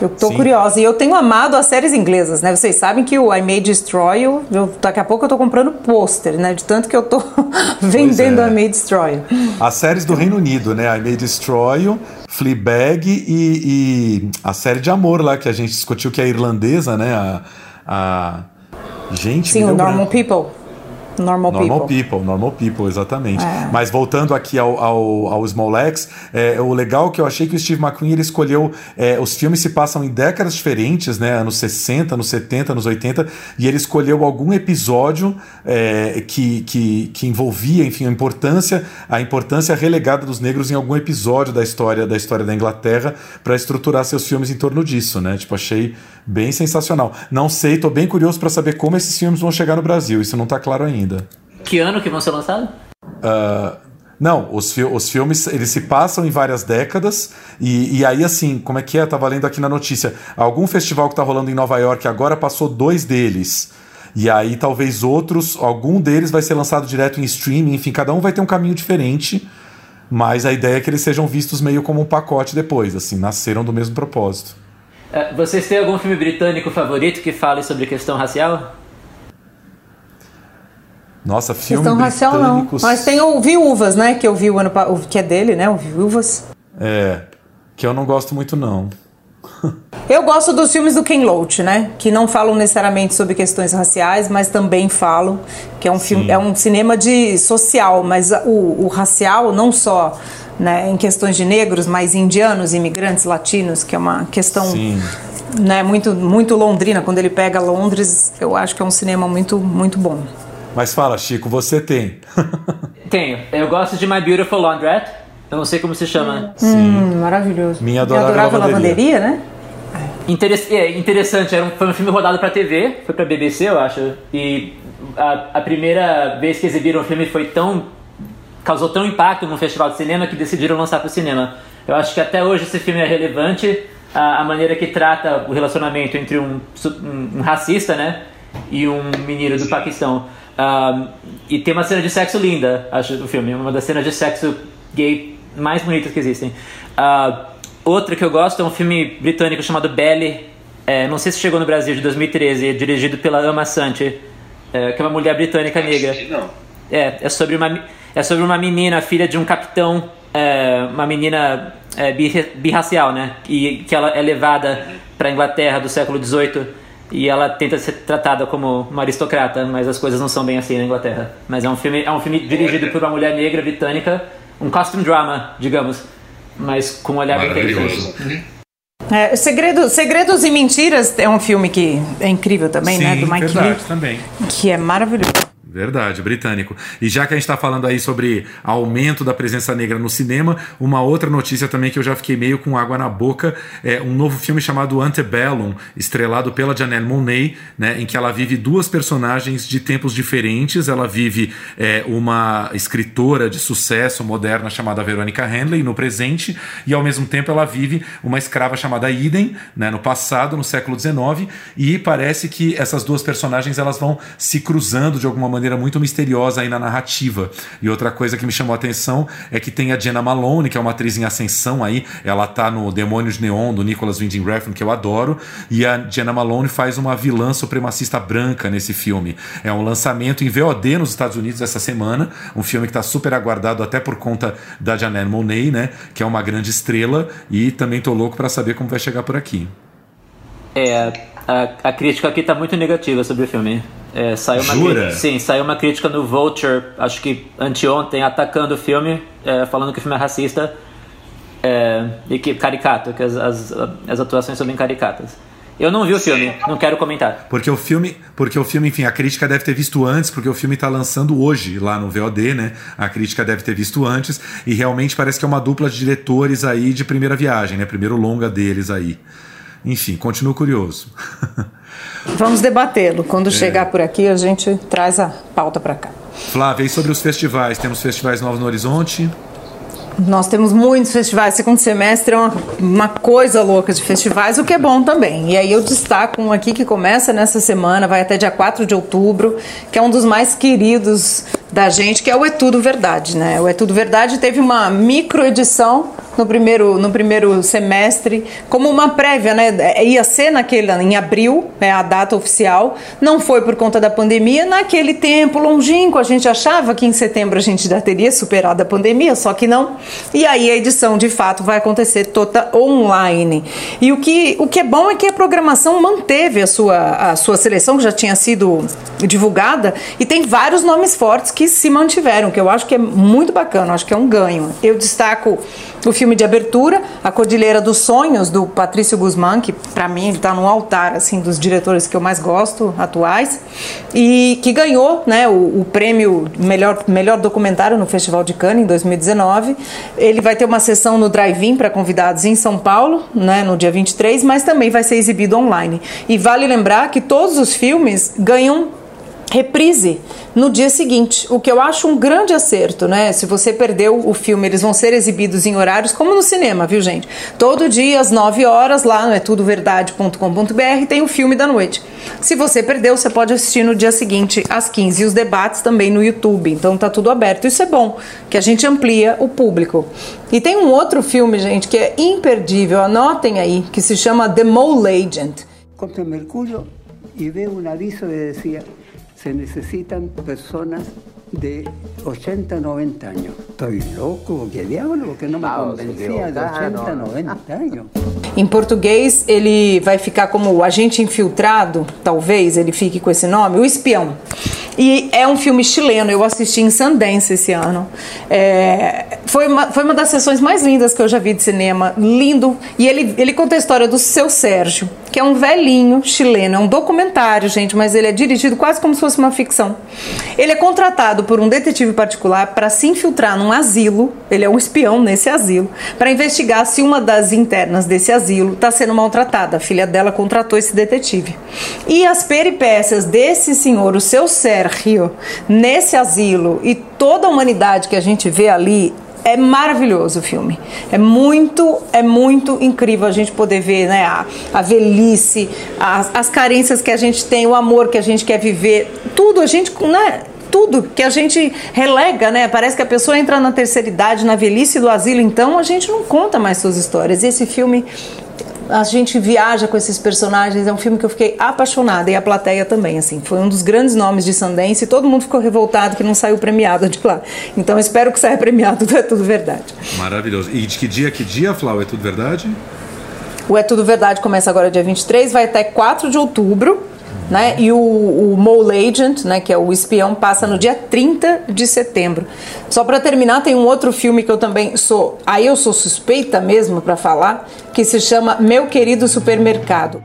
S3: eu tô
S4: Sim.
S3: curiosa. E eu tenho amado as séries inglesas, né? Vocês sabem que o I May Destroy You, eu, daqui a pouco eu tô comprando pôster, né? De tanto que eu tô vendendo
S4: é.
S3: I May Destroy You.
S4: As séries do Reino Unido, né? I May Destroy You, Fleabag e, e a série de amor lá que a gente discutiu que é irlandesa, né? A, a... gente,
S3: Sim, o Normal
S4: branco.
S3: People. Normal,
S4: Normal
S3: People.
S4: people. Normal People, exatamente.
S3: É.
S4: Mas voltando aqui ao, ao, ao Small X, é, o legal que eu achei que o Steve McQueen ele escolheu. é, os filmes se passam em décadas diferentes, né? Anos 60, anos 70, anos 80, e ele escolheu algum episódio é, que, que, que envolvia, enfim, a importância, a importância relegada dos negros em algum episódio da história da história da Inglaterra para estruturar seus filmes em torno disso, né? Tipo, achei bem sensacional. Não sei, tô bem curioso para saber como esses filmes vão chegar no Brasil. Isso não tá claro ainda.
S5: Que ano que vão ser lançados?
S4: Ah, não, os, fi- os filmes eles se passam em várias décadas e, e aí assim, como é que é? Tava lendo aqui na notícia, algum festival que tá rolando em Nova York agora passou dois deles. E aí talvez outros, algum deles vai ser lançado direto em streaming, enfim, cada um vai ter um caminho diferente, mas a ideia é que eles sejam vistos meio como um pacote depois, assim, nasceram do mesmo propósito.
S5: É, Vocês têm algum filme britânico favorito que fale sobre questão racial?
S4: Nossa, filme
S3: Questão racial não. Mas tem o Viúvas, né? Que eu vi o ano pa- que é dele, né? O Viúvas.
S4: É, que eu não gosto muito não.
S3: Eu gosto dos filmes do Ken Loach, né? Que não falam necessariamente sobre questões raciais, mas também falam que é um filme, é um cinema de social, mas o, o racial não só né, em questões de negros, mas indianos, imigrantes, latinos, que é uma questão
S4: Sim.
S3: né, muito muito londrina. Quando ele pega Londres, eu acho que é um cinema muito muito bom.
S4: Mas fala, Chico, você tem.
S5: Tenho. Eu gosto de My Beautiful Laundrette. Eu não sei como se chama.
S3: Hum, maravilhoso.
S4: Minha
S3: E
S4: adorável lavanderia.
S3: né?
S5: Interess- é, interessante, era um, foi um filme rodado pra TV, foi pra BBC, eu acho. E a, a primeira vez que exibiram o filme foi tão. causou tão impacto no festival de cinema que decidiram lançar pro cinema. Eu acho que até hoje esse filme é relevante, a, a maneira que trata o relacionamento entre um, um, um racista, né? E um menino do Paquistão. Ah, e tem uma cena de sexo linda, acho, do filme. Uma das cenas de sexo gay mais bonitas que existem. Ah, outra que eu gosto é um filme britânico chamado Belly. É, não sei se chegou no Brasil, de 2013. É dirigido pela Ama Sante, é, que é uma mulher britânica negra.
S2: Não.
S5: É, é sobre uma, é sobre uma menina, filha de um capitão, é, uma menina é, bi- birracial, né? E que ela é levada para Inglaterra do século XVIII e ela tenta ser tratada como uma aristocrata, mas as coisas não são bem assim na Inglaterra. Mas é um filme, é um filme dirigido por uma mulher negra britânica, um costume drama, digamos, mas com um olhar bem
S2: Maravilhoso.
S5: interessante.
S3: É, Segredo, Segredos e Mentiras é um filme que é incrível também, né? Do Mike
S4: verdade,
S3: Leach,
S4: também.
S3: que é maravilhoso.
S4: Verdade, britânico. E já que a gente está falando aí sobre aumento da presença negra no cinema, uma outra notícia também que eu já fiquei meio com água na boca é um novo filme chamado Antebellum, estrelado pela Janelle Monáe, né, em que ela vive duas personagens de tempos diferentes. Ela vive é, uma escritora de sucesso moderna chamada Veronica Handley no presente e ao mesmo tempo ela vive uma escrava chamada Eden, né, no passado, no século XIX, e parece que essas duas personagens elas vão se cruzando de alguma maneira muito misteriosa aí na narrativa. E outra coisa que me chamou a atenção é que tem a Jenna Malone, que é uma atriz em ascensão aí, ela tá no Demônios de Neon, do Nicholas Winding Refn, que eu adoro, e a Jenna Malone faz uma vilã supremacista branca nesse filme. É um lançamento em VOD nos Estados Unidos essa semana, um filme que está super aguardado até por conta da Janelle Monáe, né, que é uma grande estrela, e também tô louco para saber como vai chegar por aqui.
S5: É, a, a crítica aqui tá muito negativa sobre o filme. É, saiu uma
S4: Jura?
S5: crítica- sim, saiu uma crítica no Vulture, acho que anteontem, atacando o filme, é, falando que o filme é racista é, e que caricato, que as, as, as atuações são bem caricatas. Eu não vi o filme, não quero comentar.
S4: Porque o filme, porque o filme, enfim, a crítica deve ter visto antes, porque o filme está lançando hoje lá no VOD, né? A crítica deve ter visto antes e realmente parece que é uma dupla de diretores aí de primeira viagem, né? Primeiro longa deles aí. Enfim, continuo curioso.
S3: Vamos debatê-lo. Quando chegar por aqui, a gente traz a pauta para cá.
S4: Flávia, e sobre os festivais? Temos festivais novos no horizonte?
S3: Nós temos muitos festivais. Segundo semestre é uma, uma coisa louca de festivais, o que é bom também. E aí eu destaco um aqui que começa nessa semana, vai até dia 4 de outubro, que é um dos mais queridos da gente, que é o É Tudo Verdade, né? O É Tudo Verdade teve uma microedição no primeiro, no primeiro semestre, como uma prévia, né? É, Ia ser naquele, em abril, é a data oficial. Não foi por conta da pandemia. Naquele tempo longínquo, a gente achava que em setembro a gente já teria superado a pandemia, só que não. E aí a edição, de fato, vai acontecer toda online. E o que, o que é bom é que a programação manteve a sua, a sua seleção, que já tinha sido divulgada, e tem vários nomes fortes que se mantiveram, que eu acho que é muito bacana, acho que é um ganho. Eu destaco o filme de abertura, A Cordilheira dos Sonhos, do Patrício Guzmán, que para mim está no altar assim dos diretores que eu mais gosto atuais, e que ganhou né, o, o prêmio melhor, melhor documentário no Festival de Cannes em 2019. Ele vai ter uma sessão no Drive-In para convidados em São Paulo, né, no dia 23, mas também vai ser exibido online. E vale lembrar que todos os filmes ganham reprise no dia seguinte, o que eu acho um grande acerto, né? Se você perdeu o filme, eles vão ser exibidos em horários como no cinema, viu, gente? Todo dia às 9 horas lá no é tudoverdade.com.br tem o filme da noite. Se você perdeu, você pode assistir no dia seguinte às 15 e os debates também no YouTube. Então tá tudo aberto. Isso é bom, que a gente amplia o público. E tem um outro filme, gente, que é imperdível, anotem aí, que se chama The Mole Agent.
S8: contra el mercurio y veo un aviso que decía, se necesitan personas de 80, 90 años. Estoy loco, ¿qué diablo? Porque no me convencía de 80, 90 años.
S3: Em português, ele vai ficar como o agente infiltrado, talvez ele fique com esse nome, o espião. E é um filme chileno, eu assisti em Sundance esse ano. É, foi, uma, foi uma das sessões mais lindas que eu já vi de cinema, lindo. E ele, ele conta a história do seu Sérgio, que é um velhinho chileno, é um documentário, gente, mas ele é dirigido quase como se fosse uma ficção. Ele é contratado por um detetive particular para se infiltrar num asilo, ele é um espião nesse asilo, para investigar se uma das internas desse asilo está sendo maltratada. A filha dela contratou esse detetive. E as peripécias desse senhor, o seu Sérgio, nesse asilo e toda a humanidade que a gente vê ali é maravilhoso o filme. É muito, é muito incrível a gente poder ver né, a, a velhice, as, as carências que a gente tem, o amor que a gente quer viver, tudo a gente, né, tudo que a gente relega, né? Parece que a pessoa entra na terceira idade, na velhice do asilo, então a gente não conta mais suas histórias. E esse filme a gente viaja com esses personagens. É um filme que eu fiquei apaixonada e a plateia também, assim. Foi um dos grandes nomes de Sundance e todo mundo ficou revoltado que não saiu premiado de lá. Então espero que saia premiado, é tudo verdade.
S4: Maravilhoso. E de que dia, que dia, Flau? É tudo verdade?
S3: O É Tudo Verdade começa agora dia 23, vai até 4 de outubro. Né? E o, o Mole Agent, né, que é o espião, passa no dia 30 de setembro. Só para terminar, tem um outro filme que eu também sou, aí eu sou suspeita mesmo para falar, que se chama Meu Querido Supermercado.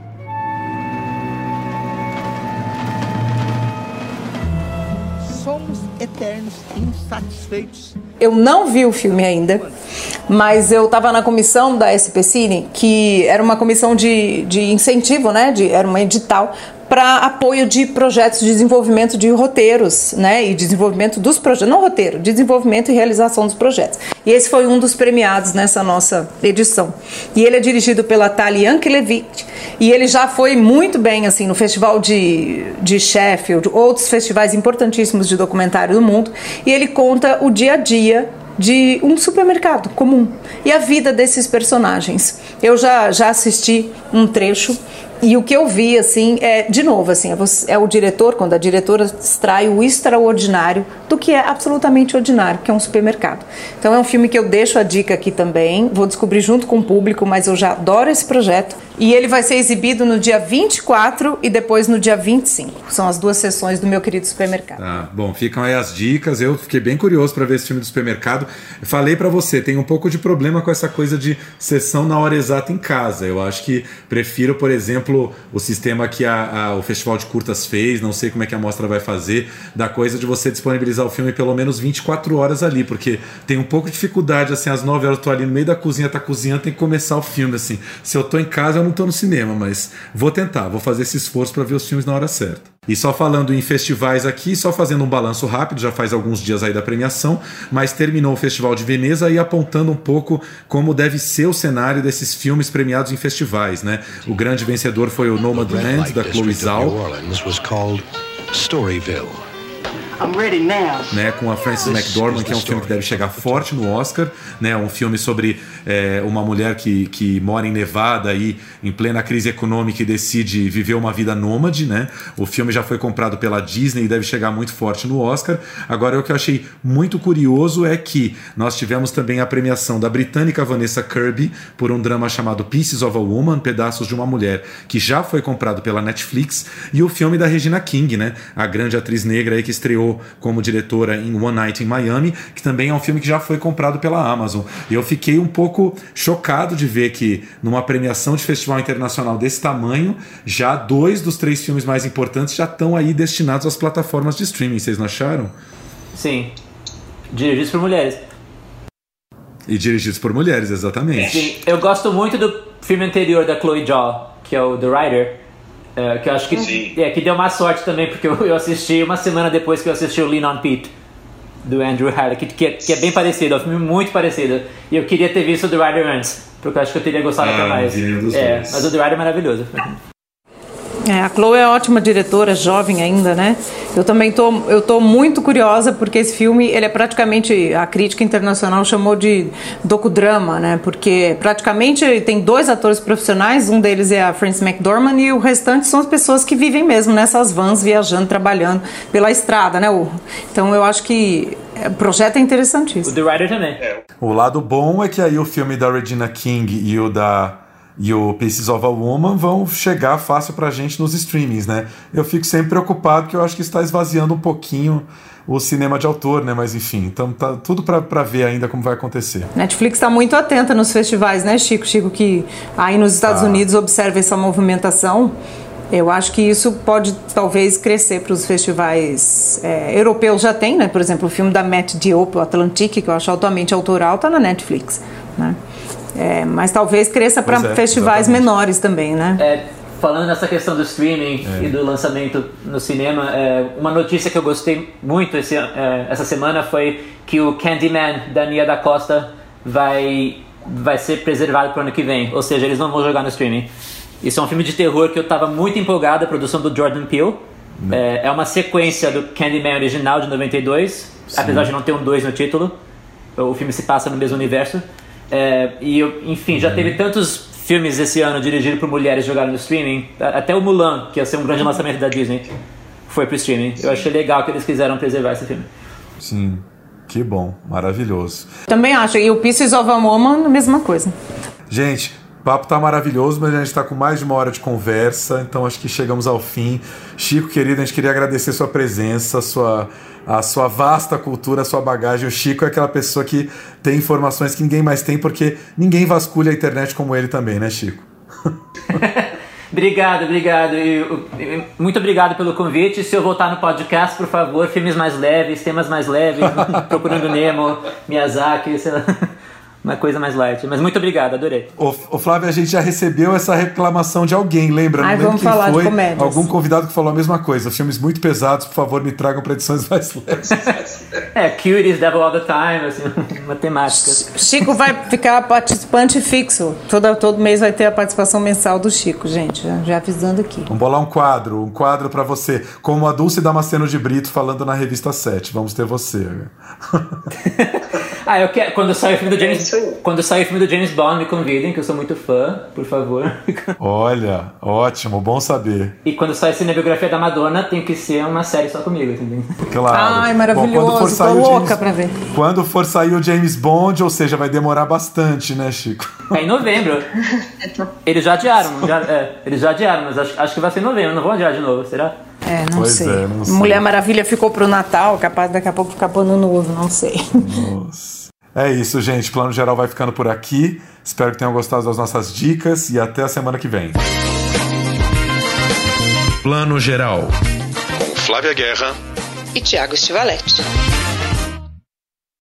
S9: eternos insatisfeitos.
S3: Eu não vi o filme ainda, mas eu estava na comissão da SP Cine, que era uma comissão de, de incentivo, né? De, era uma edital para apoio de projetos de desenvolvimento de roteiros, né? E desenvolvimento dos projetos, não roteiro, de desenvolvimento e realização dos projetos. E esse foi um dos premiados nessa nossa edição. E ele é dirigido pela Tali Yankelevich, e ele já foi muito bem assim no Festival de, de Sheffield, outros festivais importantíssimos de documentário do mundo, e ele conta o dia a dia de um supermercado comum e a vida desses personagens. Eu já, já assisti um trecho e o que eu vi, assim, é, de novo, assim, é, é, o diretor, quando a diretora extrai o extraordinário do que é absolutamente ordinário, que é um supermercado. Então é um filme que eu deixo a dica aqui também, vou descobrir junto com o público, mas eu já adoro esse projeto. E ele vai ser exibido no dia 24 e depois no dia 25. São as duas sessões do meu querido supermercado.
S4: Tá, bom, ficam aí as dicas. Eu fiquei bem curioso para ver esse filme do supermercado. Falei para você, tem um pouco de problema com essa coisa de sessão na hora exata em casa. Eu acho que prefiro, por exemplo, o sistema que a, a, o Festival de Curtas fez, não sei como é que a mostra vai fazer, da coisa de você disponibilizar o filme pelo menos 24 horas ali, porque tem um pouco de dificuldade, assim, às 9 horas eu tô ali no meio da cozinha, tá cozinhando, tem que começar o filme, assim. Se eu tô em casa, eu não tô no cinema, mas vou tentar, vou fazer esse esforço para ver os filmes na hora certa. E só falando em festivais aqui, só fazendo um balanço rápido, já faz alguns dias aí da premiação, mas terminou o Festival de Veneza e apontando um pouco como deve ser o cenário desses filmes premiados em festivais, né? O grande vencedor foi o Nomadland da Chloe Zhao. Storyville. I'm ready now. Né, com a Frances McDormand, que é um filme que deve chegar forte no Oscar, né, um filme sobre é, uma mulher que, que mora em Nevada aí, em plena crise econômica e decide viver uma vida nômade, né? O filme já foi comprado pela Disney e deve chegar muito forte no Oscar. Agora, o que eu achei muito curioso é que nós tivemos também a premiação da britânica Vanessa Kirby por um drama chamado Pieces of a Woman, Pedaços de uma Mulher, que já foi comprado pela Netflix, e o filme da Regina King, né? A grande atriz negra aí que estreou como diretora em One Night in Miami, que também é um filme que já foi comprado pela Amazon. E eu fiquei um pouco chocado de ver que numa premiação de festival internacional desse tamanho, já dois dos três filmes mais importantes já estão aí destinados às plataformas de streaming. Vocês não acharam?
S5: Sim. Dirigidos por mulheres.
S4: E dirigidos por mulheres, exatamente.
S5: Sim, eu gosto muito do filme anterior da Chloe Zhao, que é o The Rider é, que eu acho que, é, que deu má sorte também, porque eu, eu, assisti uma semana depois que eu assisti o Lean on Pete, do Andrew Harley, que, que, é, que, é bem parecido, é um filme muito parecido. E eu queria ter visto o The Rider antes, porque eu acho que eu teria gostado ah, até mais. É, mas o The Rider é maravilhoso.
S3: É, a Chloe é ótima diretora, jovem ainda, né? Eu também tô, eu tô muito curiosa porque esse filme, ele é praticamente, a crítica internacional chamou de docudrama, né? Porque praticamente tem dois atores profissionais, um deles é a Frances McDormand e o restante são as pessoas que vivem mesmo nessas vans, viajando, trabalhando pela estrada, né? Então eu acho que o projeto é interessantíssimo.
S5: O The Rider também.
S4: O lado bom é que aí o filme da Regina King e o da e o Pieces of a Woman vão chegar fácil pra gente nos streamings, né? Eu fico sempre preocupado que eu acho que está esvaziando um pouquinho o cinema de autor, né? Mas enfim, então tá tudo para ver ainda como vai acontecer.
S3: Netflix está muito atenta nos festivais, né, Chico? Chico que aí nos Estados ah. Unidos observa essa movimentação. Eu acho que isso pode talvez crescer para os festivais é, europeus já tem, né? Por exemplo, o filme da Matt Diop, o Atlantique, que eu acho altamente autoral, está na Netflix, né? É, mas talvez cresça para é, festivais exatamente. menores também, né?
S5: É, falando nessa questão do streaming é. e do lançamento no cinema, é, uma notícia que eu gostei muito esse, é, essa semana foi que o Candyman da Nia da Costa vai, vai ser preservado para o ano que vem. Ou seja, eles não vão jogar no streaming. Isso é um filme de terror que eu estava muito empolgado, a produção do Jordan Peele. Né. É, é, uma sequência do Candyman original de 92, Sim. apesar de não ter um 2 no título. O filme se passa no mesmo universo. É, e, enfim, já teve tantos filmes esse ano dirigidos por mulheres jogaram no streaming. Até o Mulan, que ia ser um grande lançamento da Disney, foi pro streaming. Eu achei legal que eles quiseram preservar esse filme.
S4: Sim. Que bom, maravilhoso.
S3: Também acho. E o Pieces of a Woman, a mesma coisa.
S4: Gente, o papo tá maravilhoso, mas a gente está com mais de uma hora de conversa, então acho que chegamos ao fim. Chico, querido, a gente queria agradecer sua presença, sua a sua vasta cultura, a sua bagagem. O Chico é aquela pessoa que tem informações que ninguém mais tem, porque ninguém vasculha a internet como ele também, né, Chico?
S5: Obrigado, obrigado. E, muito obrigado pelo convite. Se eu voltar no podcast, por favor, filmes mais leves, temas mais leves, Procurando Nemo, Miyazaki, sei lá. Uma coisa mais light. Mas muito obrigado, adorei.
S4: Ô, ô, Flávio, a gente já recebeu essa reclamação de alguém, lembra?
S3: Ai,
S4: Não
S3: vamos
S4: quem
S3: falar de
S4: foi.
S3: comédias.
S4: Algum convidado que falou a mesma coisa. Filmes muito pesados, por favor, me tragam para edições mais leves.
S5: É, Cuties, Devil All the Time, assim, uma temática.
S3: Chico vai ficar participante fixo. Todo, todo mês vai ter a participação mensal do Chico, gente. Já, já avisando aqui.
S4: Vamos bolar um quadro, um quadro para você. Como a Dulce Damasceno de Brito falando na revista 7. Vamos ter você.
S5: Ah, eu quero. Quando sair o filme do James. quando sair o filme do James Bond, me convidem, que eu sou muito fã, por favor.
S4: Olha, ótimo, bom saber.
S5: E quando sair a cinebiografia da Madonna, tem que ser uma série só comigo, entendeu?
S4: Claro.
S3: Ai,
S4: Bom,
S3: maravilhoso.
S4: quando for
S3: Tô
S4: sair
S3: louca
S4: James-
S3: pra ver.
S4: Quando for sair o James Bond, ou seja, vai demorar bastante, né, Chico?
S5: É em novembro. Eles já adiaram, já- é, eles já adiaram, mas acho, acho que vai ser em novembro, não vão adiar de novo, será?
S3: É, não
S4: Pois
S3: sei.
S4: é, não sei.
S3: Mulher Maravilha ficou pro Natal, capaz daqui a pouco ficar pano novo, não sei.
S4: É isso, gente. Plano Geral vai ficando por aqui. Espero que tenham gostado das nossas dicas e até a semana que vem.
S2: Plano Geral. Com Flávia Guerra
S10: e Tiago Stivaletti.